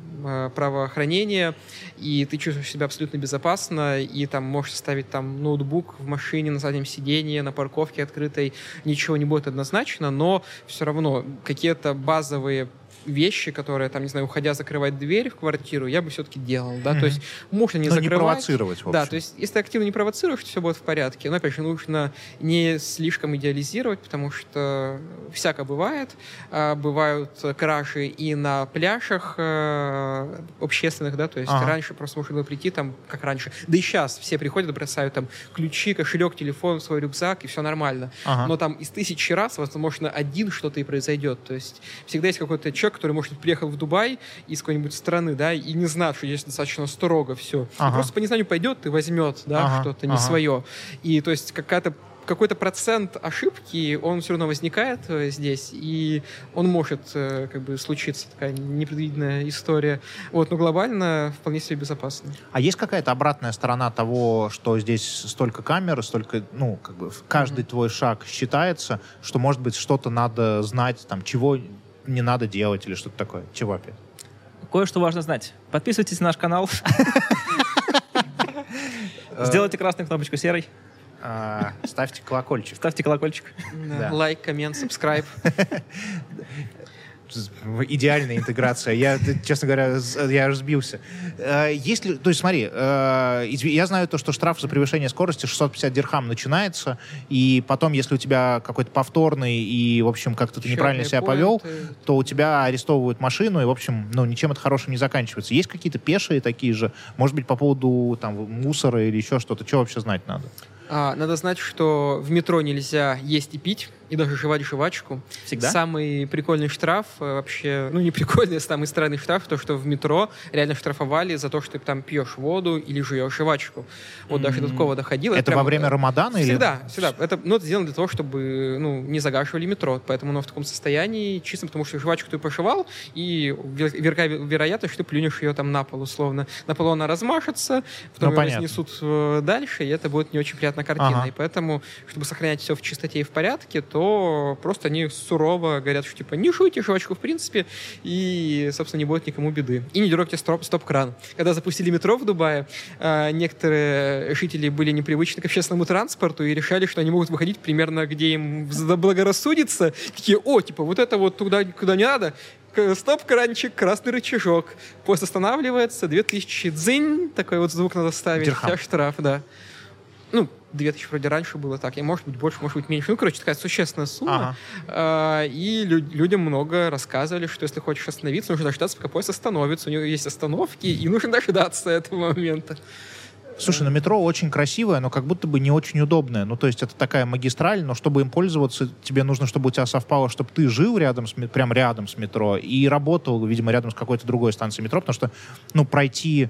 правоохранения, и ты чувствуешь себя абсолютно безопасно, и там можешь ставить там ноутбук в машине на заднем сидении, на парковке открытой, ничего не будет однозначно, но все равно какие-то базовые вещи, которые, там, не знаю, уходя закрывать дверь в квартиру, я бы все-таки делал, да, то есть можно не Но не закрывать. провоцировать, в Да, общем. то есть если ты активно не провоцируешь, все будет в порядке. Но, опять же, нужно не слишком идеализировать, потому что всяко бывает. А, Бывают кражи и на пляжах э, общественных, да, то есть Ага. раньше просто можно было прийти там, как раньше. Да и сейчас все приходят, бросают там ключи, кошелек, телефон, свой рюкзак, и все нормально. Ага. Но там из тысячи раз, возможно, один что-то и произойдет. То есть всегда есть какой-то человек, который, может, приехал в Дубай из какой-нибудь страны, да, и не знав, что здесь достаточно строго все. Ага. Просто по незнанию пойдет и возьмет, да, Ага, что-то не ага. свое. И то есть какая-то какой-то процент ошибки, он все равно возникает э, здесь, и он может э, как бы случиться, такая непредвиденная история. Вот, но глобально вполне себе безопасно. А есть какая-то обратная сторона того, что здесь столько камер, столько, ну, как бы каждый твой шаг считается, что, может быть, что-то надо знать, там, чего не надо делать или что-то такое? Чего опять? Кое-что важно знать. Подписывайтесь на наш канал. [LAUGHS] Сделайте красную кнопочку серой. А, ставьте колокольчик. Ставьте колокольчик. Лайк, коммент, subscribe. [LAUGHS] Идеальная интеграция. Я, честно говоря, я аж сбился. Э, Если, то есть, смотри, э, я знаю то, что штраф за превышение скорости 650 дирхам начинается, и потом, если у тебя какой-то повторный и, в общем, как-то ты неправильно себя повел, то у тебя арестовывают машину, и, в общем, ну, ничем это хорошим не заканчивается. Есть какие-то пешие такие же? Может быть, по поводу там мусора или еще что-то? Что вообще знать надо? А, надо знать, что в метро нельзя есть и пить, и даже жевать жвачку. Всегда? Самый прикольный штраф э, вообще, ну не прикольный, [LAUGHS] а самый странный штраф, то, что в метро реально штрафовали за то, что ты там пьешь воду или жуешь жвачку. Вот даже до такого доходило. Это прям, во время э, Рамадана или... Всегда, всегда. Это, ну, это сделано для того, чтобы ну, не загашивали метро. Поэтому оно в таком состоянии, чисто потому что жвачку ты пошивал, и велика вероятность, что ты плюнешь ее там на пол, условно. На полу она размашется, потом Ну, ее понятно. разнесут э, дальше, и это будет не очень приятно неприятная картина. Ага. И поэтому, чтобы сохранять все в чистоте и в порядке, то просто они сурово говорят, что типа не шуйте жвачку в принципе, и, собственно, не будет никому беды. И не дергайте стоп- стоп-кран. Когда запустили метро в Дубае, э, некоторые жители были непривычны к общественному транспорту и решали, что они могут выходить примерно где им заблагорассудится. Такие, о, типа, вот это вот туда, куда не надо, стоп-кранчик, красный рычажок. Поезд останавливается, 2000 дзынь, такой вот звук надо ставить, Дирхам. штраф, да. Ну, 2000 вроде раньше было так, и может быть больше, может быть меньше. Ну, короче, такая существенная сумма. Ага. А, И лю- людям много рассказывали, что если хочешь остановиться, нужно дождаться, пока поезд остановится. У него есть остановки, и нужно [LAUGHS] дождаться этого момента. Слушай, ну метро очень красивое, но как будто бы не очень удобное. Ну, то есть это такая магистраль, но чтобы им пользоваться, тебе нужно, чтобы у тебя совпало, чтобы ты жил рядом, с, прям рядом с метро и работал, видимо, рядом с какой-то другой станцией метро, потому что, ну, пройти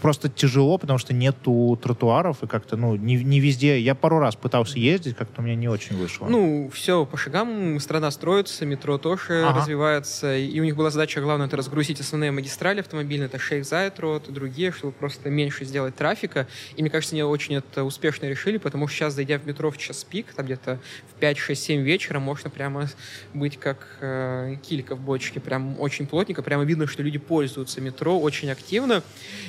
просто тяжело, потому что нету тротуаров и как-то, ну, не, не везде. Я пару раз пытался ездить, как-то у меня не очень вышло. Ну, все по шагам, страна строится, метро тоже Ага. развивается, и у них была задача, главное, это разгрузить основные магистрали автомобильные, это Шейх Зайд Роуд и другие, чтобы просто меньше сделать трафика. И мне кажется, они очень это успешно решили, потому что сейчас, зайдя в метро в час пик, там где-то в 5, 6, 7 вечера, можно прямо быть как э, килька в бочке, прям очень плотненько, прямо видно, что люди пользуются метро очень активно,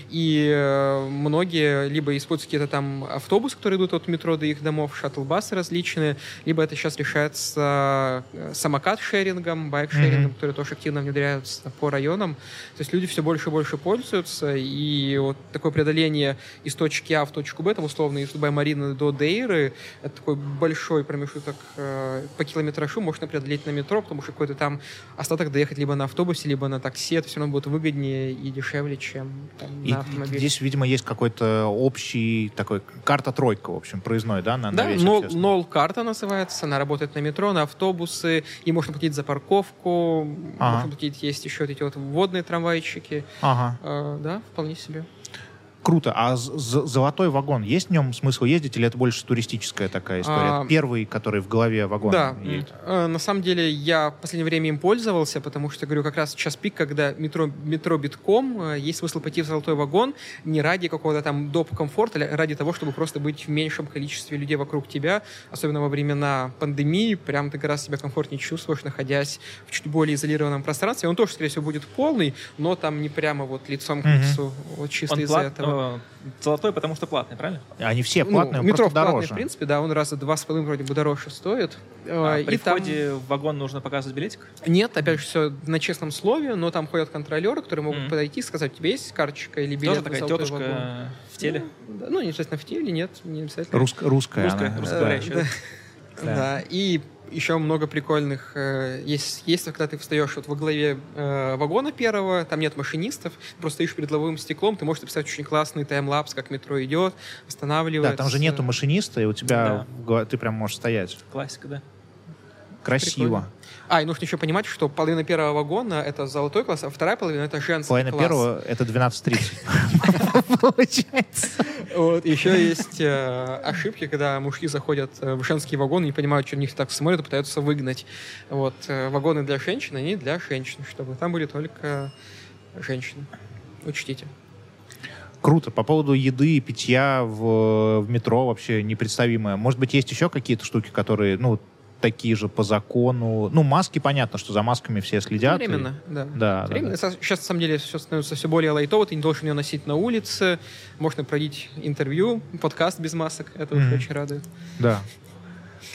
и э, многие либо используют какие-то там автобусы, которые идут от метро до их домов, шаттл-басы различные, либо это сейчас решается э, самокат-шерингом, байк-шерингом, Мгм. которые тоже активно внедряются по районам. То есть люди все больше и больше пользуются, и вот такое преодоление из точки А в точку Б, там условно из Дубай-Марины до Дейры, это такой большой промежуток э, по километражу можно преодолеть на метро, потому что какой-то там остаток доехать либо на автобусе, либо на такси, это все равно будет выгоднее и дешевле, чем там, И на автомобиле. Здесь, видимо, есть какой-то общий такой карта-тройка, в общем, проездной, да, на, Да, нол, нол карта называется, она работает на метро, на автобусы, и можно платить за парковку, Ага. можно платить, есть еще вот эти вот водные трамвайчики. Ага. Э, да, вполне себе. Круто. А золотой вагон, есть в нем смысл ездить или это больше туристическая такая история? А, Первый, который в голове вагон Да, едет. э, на самом деле я в последнее время им пользовался, потому что, говорю, как раз час пик, когда метро, метро битком, э, есть смысл пойти в золотой вагон не ради какого-то там доп. комфорта, а ради того, чтобы просто быть в меньшем количестве людей вокруг тебя, особенно во времена пандемии, прям ты гораздо себя комфортнее чувствуешь, находясь в чуть более изолированном пространстве. Он тоже, скорее всего, будет полный, но там не прямо вот лицом к лицу, вот чисто из-за этого. Э, золотой, потому что платный, правильно? Они все Ну, платные, он метро платный, дороже. в принципе, да, он раза два с половиной вроде бы дороже стоит. А Э, при и там- входе в вагон нужно показывать билетик? Нет, опять же, все на честном слове, но там ходят контролеры, которые могут Мгм. подойти и сказать, у тебя есть карточка или билет Тоже такая золотой тетушка вагон?» в теле? Ну, да, ну, не обязательно в теле, нет, не обязательно. Рус- русская, Русская, она. русскоговорящая. Да, Да. Да, и еще много прикольных э, есть, есть, когда ты встаешь вот во главе э, вагона первого, там нет машинистов, просто стоишь перед лобовым стеклом, ты можешь написать очень классный таймлапс, как метро идет, останавливается. Да, там же нету машиниста, и у тебя Да. ты прям можешь стоять. Классика, да. Красиво. Прикольно. А, и нужно еще понимать, что половина первого вагона — это золотой класс, а вторая половина — это женский Половина класс. первого — это 12.30. Получается. [LAUGHS] Вот, еще есть э, ошибки, когда мужики заходят э, в женский вагон и не понимают, что них так смотрят пытаются выгнать. Вот, э, вагоны для женщин, они для женщин, чтобы там были только женщины. Учтите. Круто. По поводу еды и питья в, в метро вообще непредставимое. Может быть, есть еще какие-то штуки, которые, ну, такие же по закону. Ну, маски, понятно, что за масками все следят. и- Временно, да. Да, да, Временно. да. Со- Сейчас, на самом деле, все становится все более лайтово. Ты не должен ее носить на улице. Можно проводить интервью, подкаст без масок. Это уже очень радует. Да.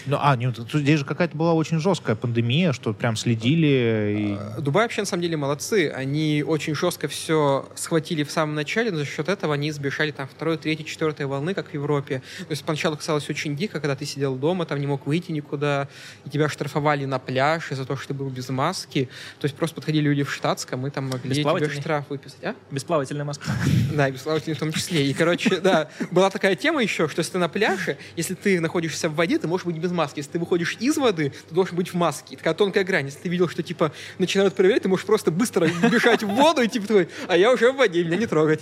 Ну, а, нет, тут здесь же какая-то была очень жесткая пандемия, что прям следили. И... Дубай вообще, на самом деле, молодцы. Они очень жестко все схватили в самом начале, но за счет этого они избежали там второй, третьей, четвертой волны, как в Европе. То есть поначалу казалось очень дико, когда ты сидел дома, там не мог выйти никуда, и тебя штрафовали на пляж из-за того, что ты был без маски. То есть просто подходили люди в штатском, и там могли тебе штраф выписать. А? Бесплавательная маска. Да, и бесплавательный в том числе. И, короче, да, была такая тема еще, что если ты на пляже, если ты находишься в воде, ты можешь быть быть без маски. Если ты выходишь из воды, ты должен быть в маске. Такая тонкая грань. Если ты видел, что, типа, начинают проверять, ты можешь просто быстро бежать в воду и, типа, твой, а я уже в воде, меня не трогать.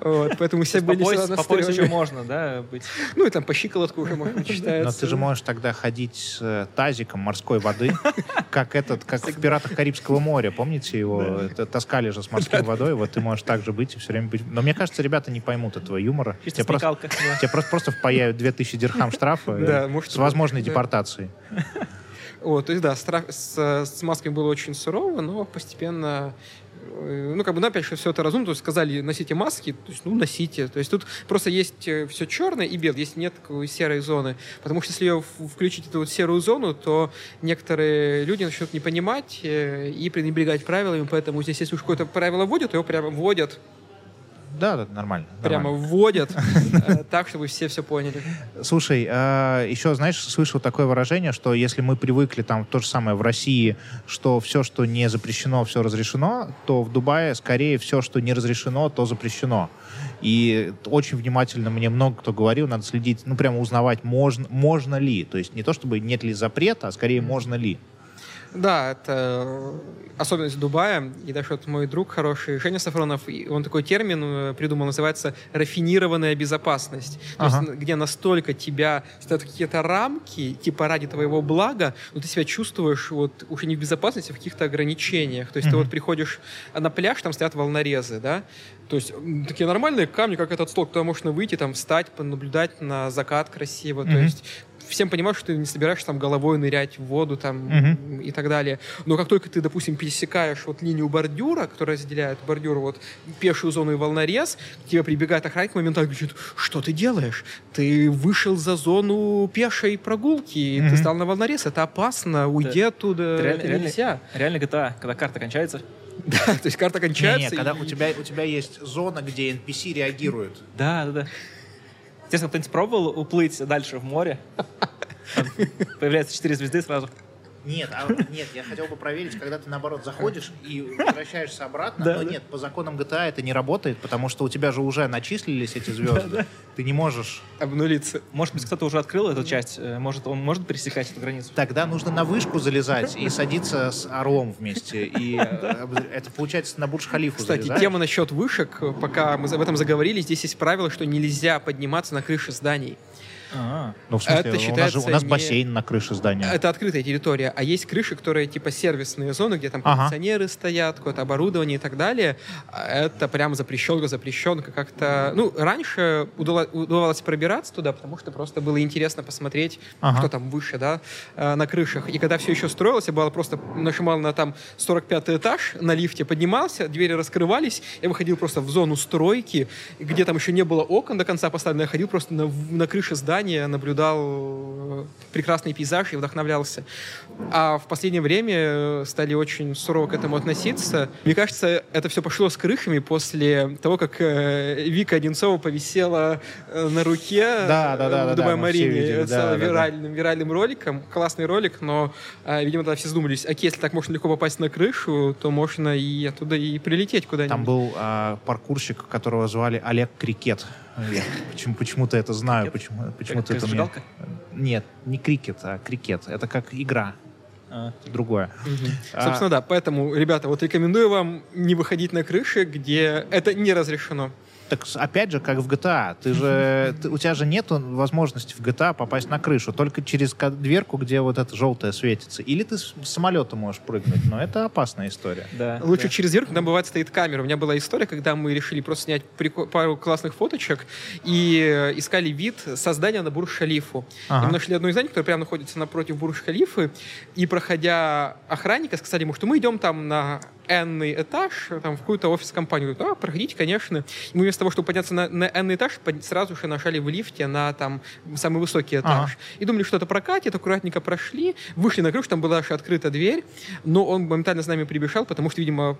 Вот, поэтому все были По пояс, по пояс еще можно, да, быть. Ну, и там по щиколотку уже, может [LAUGHS] быть, Но считается. ты же можешь тогда ходить с э, тазиком морской воды, [LAUGHS] как этот, как в «Пиратах Карибского моря». Помните его? Это Таскали же с морской водой. Вот ты можешь так же быть и все время быть. Но мне кажется, ребята не поймут этого юмора. Чисто Тебе просто, тебе просто, просто впаяют 2000 дирхам штрафа э, Да, может, с возможной да. депортацией. Вот, то есть, да, страх с, с масками было очень сурово, но постепенно э, ну, как бы, ну, опять же, все это разумно, то есть сказали, носите маски, то есть, ну, носите. То есть тут просто есть все черное и белое, здесь нет такой серой зоны. Потому что если ее включить эту вот серую зону, то некоторые люди начнут не понимать э, и пренебрегать правилами, поэтому здесь, если уж какое-то правило вводят, его прямо вводят, Да, да, нормально. прямо нормально. вводят, [LAUGHS] э, так, чтобы все все поняли. Слушай, а, еще, знаешь, слышал такое выражение, что если мы привыкли там то же самое в России, что все, что не запрещено, все разрешено, то в Дубае скорее все, что не разрешено, то запрещено. И очень внимательно мне много кто говорил, надо следить, ну прямо узнавать, можно, можно ли. То есть не то, чтобы нет ли запрета, а скорее можно ли. Да, это э, особенность Дубая. И даже вот мой друг хороший, Женя Сафронов, он такой термин э, придумал, называется рафинированная безопасность. То Ага. есть, где настолько тебя ставят какие-то рамки, типа ради твоего блага, но ты себя чувствуешь вот уже не в безопасности, а в каких-то ограничениях. То есть ты Мгм. вот приходишь на пляж, там стоят волнорезы, да, то есть такие нормальные камни, как этот стол, куда можно выйти, там встать, понаблюдать на закат красиво. То Мгм. есть всем понимаешь, что ты не собираешься там головой нырять в воду там Мгм. и так далее. Но как только ты, допустим, пересекаешь вот линию бордюра, которая разделяет бордюр, вот пешую зону и волнорез, к тебе прибегает охранник моментально говорит, что ты делаешь? Ты вышел за зону пешей прогулки, Мгм. ты стал на волнорез, это опасно, уйди оттуда, Это реально, это реально- нельзя. реально GTA, когда карта кончается. [LAUGHS] Да, то есть карта кончается. Не-не, когда и- у тебя, у тебя есть зона, где NPC реагируют. Да, да, да. Интересно, кто-нибудь пробовал уплыть дальше в море? [LAUGHS] Появляется четыре звезды сразу. Нет, а, нет, я хотел бы проверить, когда ты наоборот заходишь и возвращаешься обратно. Да, но да. нет, по законам GTA это не работает, потому что у тебя же уже начислились эти звезды. Ты не можешь. обнулиться. Может быть, кто-то уже открыл эту часть. э, Может, он может пересекать эту границу. Тогда нужно на вышку залезать и садиться с орлом вместе. И э, это получается на Бурдж-Халифу Кстати, залезаешь. тема насчет вышек, пока мы об этом заговорили, здесь есть правило, что нельзя подниматься на крыши зданий. А, Ну, в смысле, это у нас, же, считается у нас не- бассейн на крыше здания. Это открытая территория, а есть крыши, которые типа сервисные зоны, где там Ага. кондиционеры стоят, какое-то оборудование и так далее. А Это прям запрещенка, запрещенка как-то. Ну, раньше удавалось пробираться туда, потому что просто было интересно посмотреть, Ага. кто там выше, да, э, на крышах. И когда все еще строилось, я было просто нажимал на там 45 этаж, на лифте поднимался, двери раскрывались, я выходил просто в зону стройки, где там еще не было окон до конца поставлено, я ходил просто на, на крыше здания, наблюдал э, прекрасный пейзаж и вдохновлялся. А в последнее время э, стали очень сурово к этому относиться. Мне кажется, это все пошло с крышами после того, как э, Вика Одинцова повисела э, на руке Да, да, да, в Дубай все Марине. да, виральным, виральным роликом. Классный ролик, но, э, видимо, тогда все задумались, окей, если так можно легко попасть на крышу, то можно и оттуда и прилететь куда-нибудь. Там был а, паркурщик, которого звали Олег Крикет. Почему, почему-то это знаю, почему, почему-то как это мне... Нет, не крикет, а крикет. Это как игра, А, другое. Мгм. А- Собственно, да, поэтому, ребята, вот рекомендую вам не выходить на крыши, где это не разрешено. Так опять же, как в GTA. Ты же, [LAUGHS] ты- у тебя же нет возможности в GTA попасть на крышу. Только через дверку, где вот это желтое светится. Или ты с самолета можешь прыгнуть. Но это опасная история. да, Лучше да. через дверку, там бывает стоит камера. У меня была история, когда мы решили просто снять прико- пару классных фоточек и э, искали вид создания на Бурж-Халифу. Ага. И мы нашли одно из зданий, которое прямо находится напротив Бурж-Халифы, и проходя охранника, сказали ему, что мы идем там на n этаж, там, в какую-то офис-компанию. Говорит, а, проходите, конечно. И мы вместо того, чтобы подняться на, на n этаж, под- сразу же нажали в лифте на там самый высокий этаж. Ага. И думали, что это прокатит, аккуратненько прошли, вышли на крышу, там была аж открыта дверь, но он моментально с нами прибежал, потому что, видимо,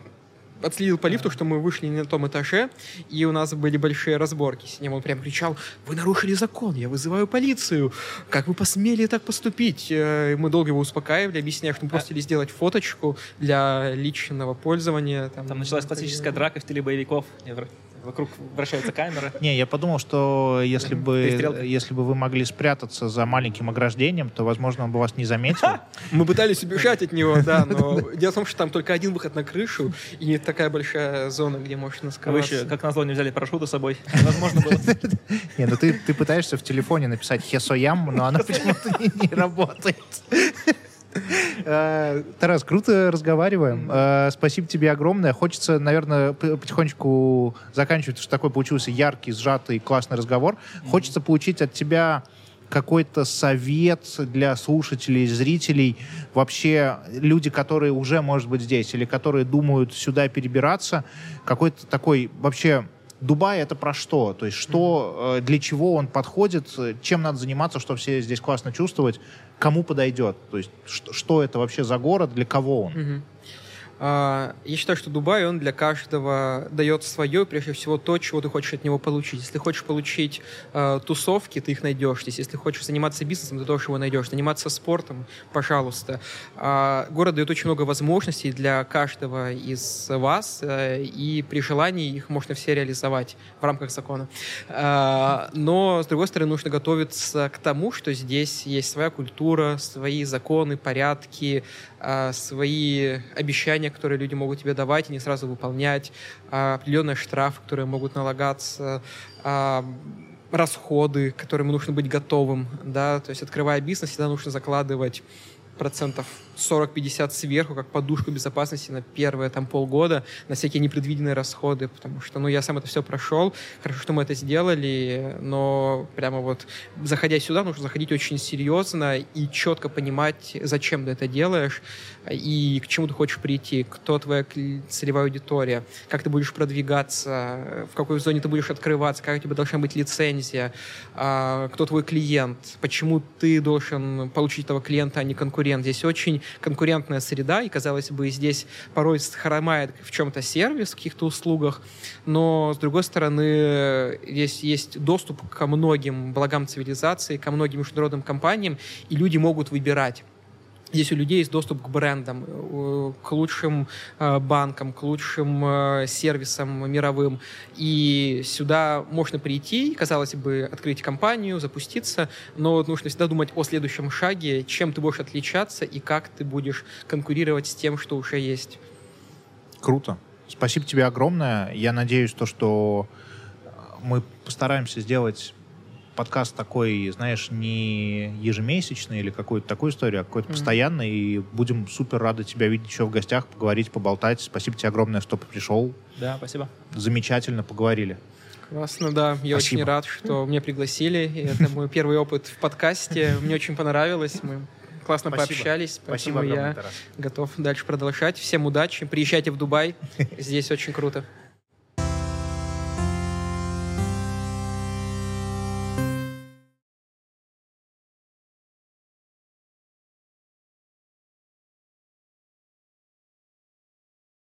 отследил по лифту, что мы вышли не на том этаже, и у нас были большие разборки с ним. Он прям кричал, вы нарушили закон, я вызываю полицию. Как вы посмели так поступить? Э, и Мы долго его успокаивали, объясняя, что мы просто хотели сделать фоточку для личного пользования. Там, Там началась классическая драка в стиле боевиков. Вокруг вращается камера. Не, я подумал, что если бы, если бы вы могли спрятаться за маленьким ограждением, то, возможно, он бы вас не заметил. Мы пытались убежать от него, да, но дело в том, что там только один выход на крышу и не такая большая зона, где можно А вы скрываться. еще, как назло, не взяли парашюты с собой. Возможно было. [LAUGHS] Не, ну ты, пытаешься в телефоне написать хесоям, но она [LAUGHS] почему-то не работает. Э, Тарас, круто разговариваем. Э, Спасибо тебе огромное. Хочется, наверное, потихонечку заканчивать, что такой получился яркий, сжатый, классный разговор. Хочется получить от тебя какой-то совет для слушателей, зрителей, вообще люди, которые уже, может быть, здесь, или которые думают сюда перебираться, какой-то такой вообще Дубай это про что? То есть что, э, для чего он подходит, чем надо заниматься, чтобы все здесь классно чувствовать, кому подойдет? То есть что, что это вообще за город, для кого он? Мгм. А, Я считаю, что Дубай, он для каждого дает свое, прежде всего, то, чего ты хочешь от него получить. Если хочешь получить э, тусовки, ты их найдешь здесь. Если хочешь заниматься бизнесом, ты тоже его найдешь. Заниматься спортом, пожалуйста. А, Город дает очень много возможностей для каждого из вас, э, и при желании их можно все реализовать в рамках закона. А, Но, с другой стороны, нужно готовиться к тому, что здесь есть своя культура, свои законы, порядки, свои обещания, которые люди могут тебе давать и не сразу выполнять, а, определенные штрафы, которые могут налагаться, а, расходы, к которым нужно быть готовым, да, то есть открывая бизнес, всегда нужно закладывать процентов 40-50 сверху, как подушку безопасности на первые там полгода, на всякие непредвиденные расходы, потому что, ну, я сам это все прошел, хорошо, что мы это сделали, но прямо вот, заходя сюда, нужно заходить очень серьезно и четко понимать, зачем ты это делаешь и к чему ты хочешь прийти, кто твоя целевая аудитория, как ты будешь продвигаться, в какой зоне ты будешь открываться, какая у тебя должна быть лицензия, а, кто твой клиент, почему ты должен получить этого клиента, а не конкурент. Здесь очень конкурентная среда, и, казалось бы, здесь порой хромает в чем-то сервис, в каких-то услугах, но, с другой стороны, здесь есть доступ ко многим благам цивилизации, ко многим международным компаниям, и люди могут выбирать. Здесь у людей есть доступ к брендам, э, к лучшим э, банкам, к лучшим э, сервисам мировым. И сюда можно прийти, казалось бы, открыть компанию, запуститься, но нужно всегда думать о следующем шаге, чем ты будешь отличаться и как ты будешь конкурировать с тем, что уже есть. Круто. Спасибо тебе огромное. Я надеюсь, то, что мы постараемся сделать подкаст такой, знаешь, не ежемесячный или какую-то такую историю, а какой-то Мгм. постоянный. И будем супер рады тебя видеть еще в гостях, поговорить, поболтать. Спасибо тебе огромное, что пришел. Да, спасибо. Замечательно поговорили. Классно, да. Я Спасибо. очень рад, что меня пригласили. И это мой первый опыт в подкасте. Мне очень понравилось. Мы классно Спасибо. пообщались. Спасибо огромное, я Тарас. готов дальше продолжать. Всем удачи. Приезжайте в Дубай. Здесь очень круто.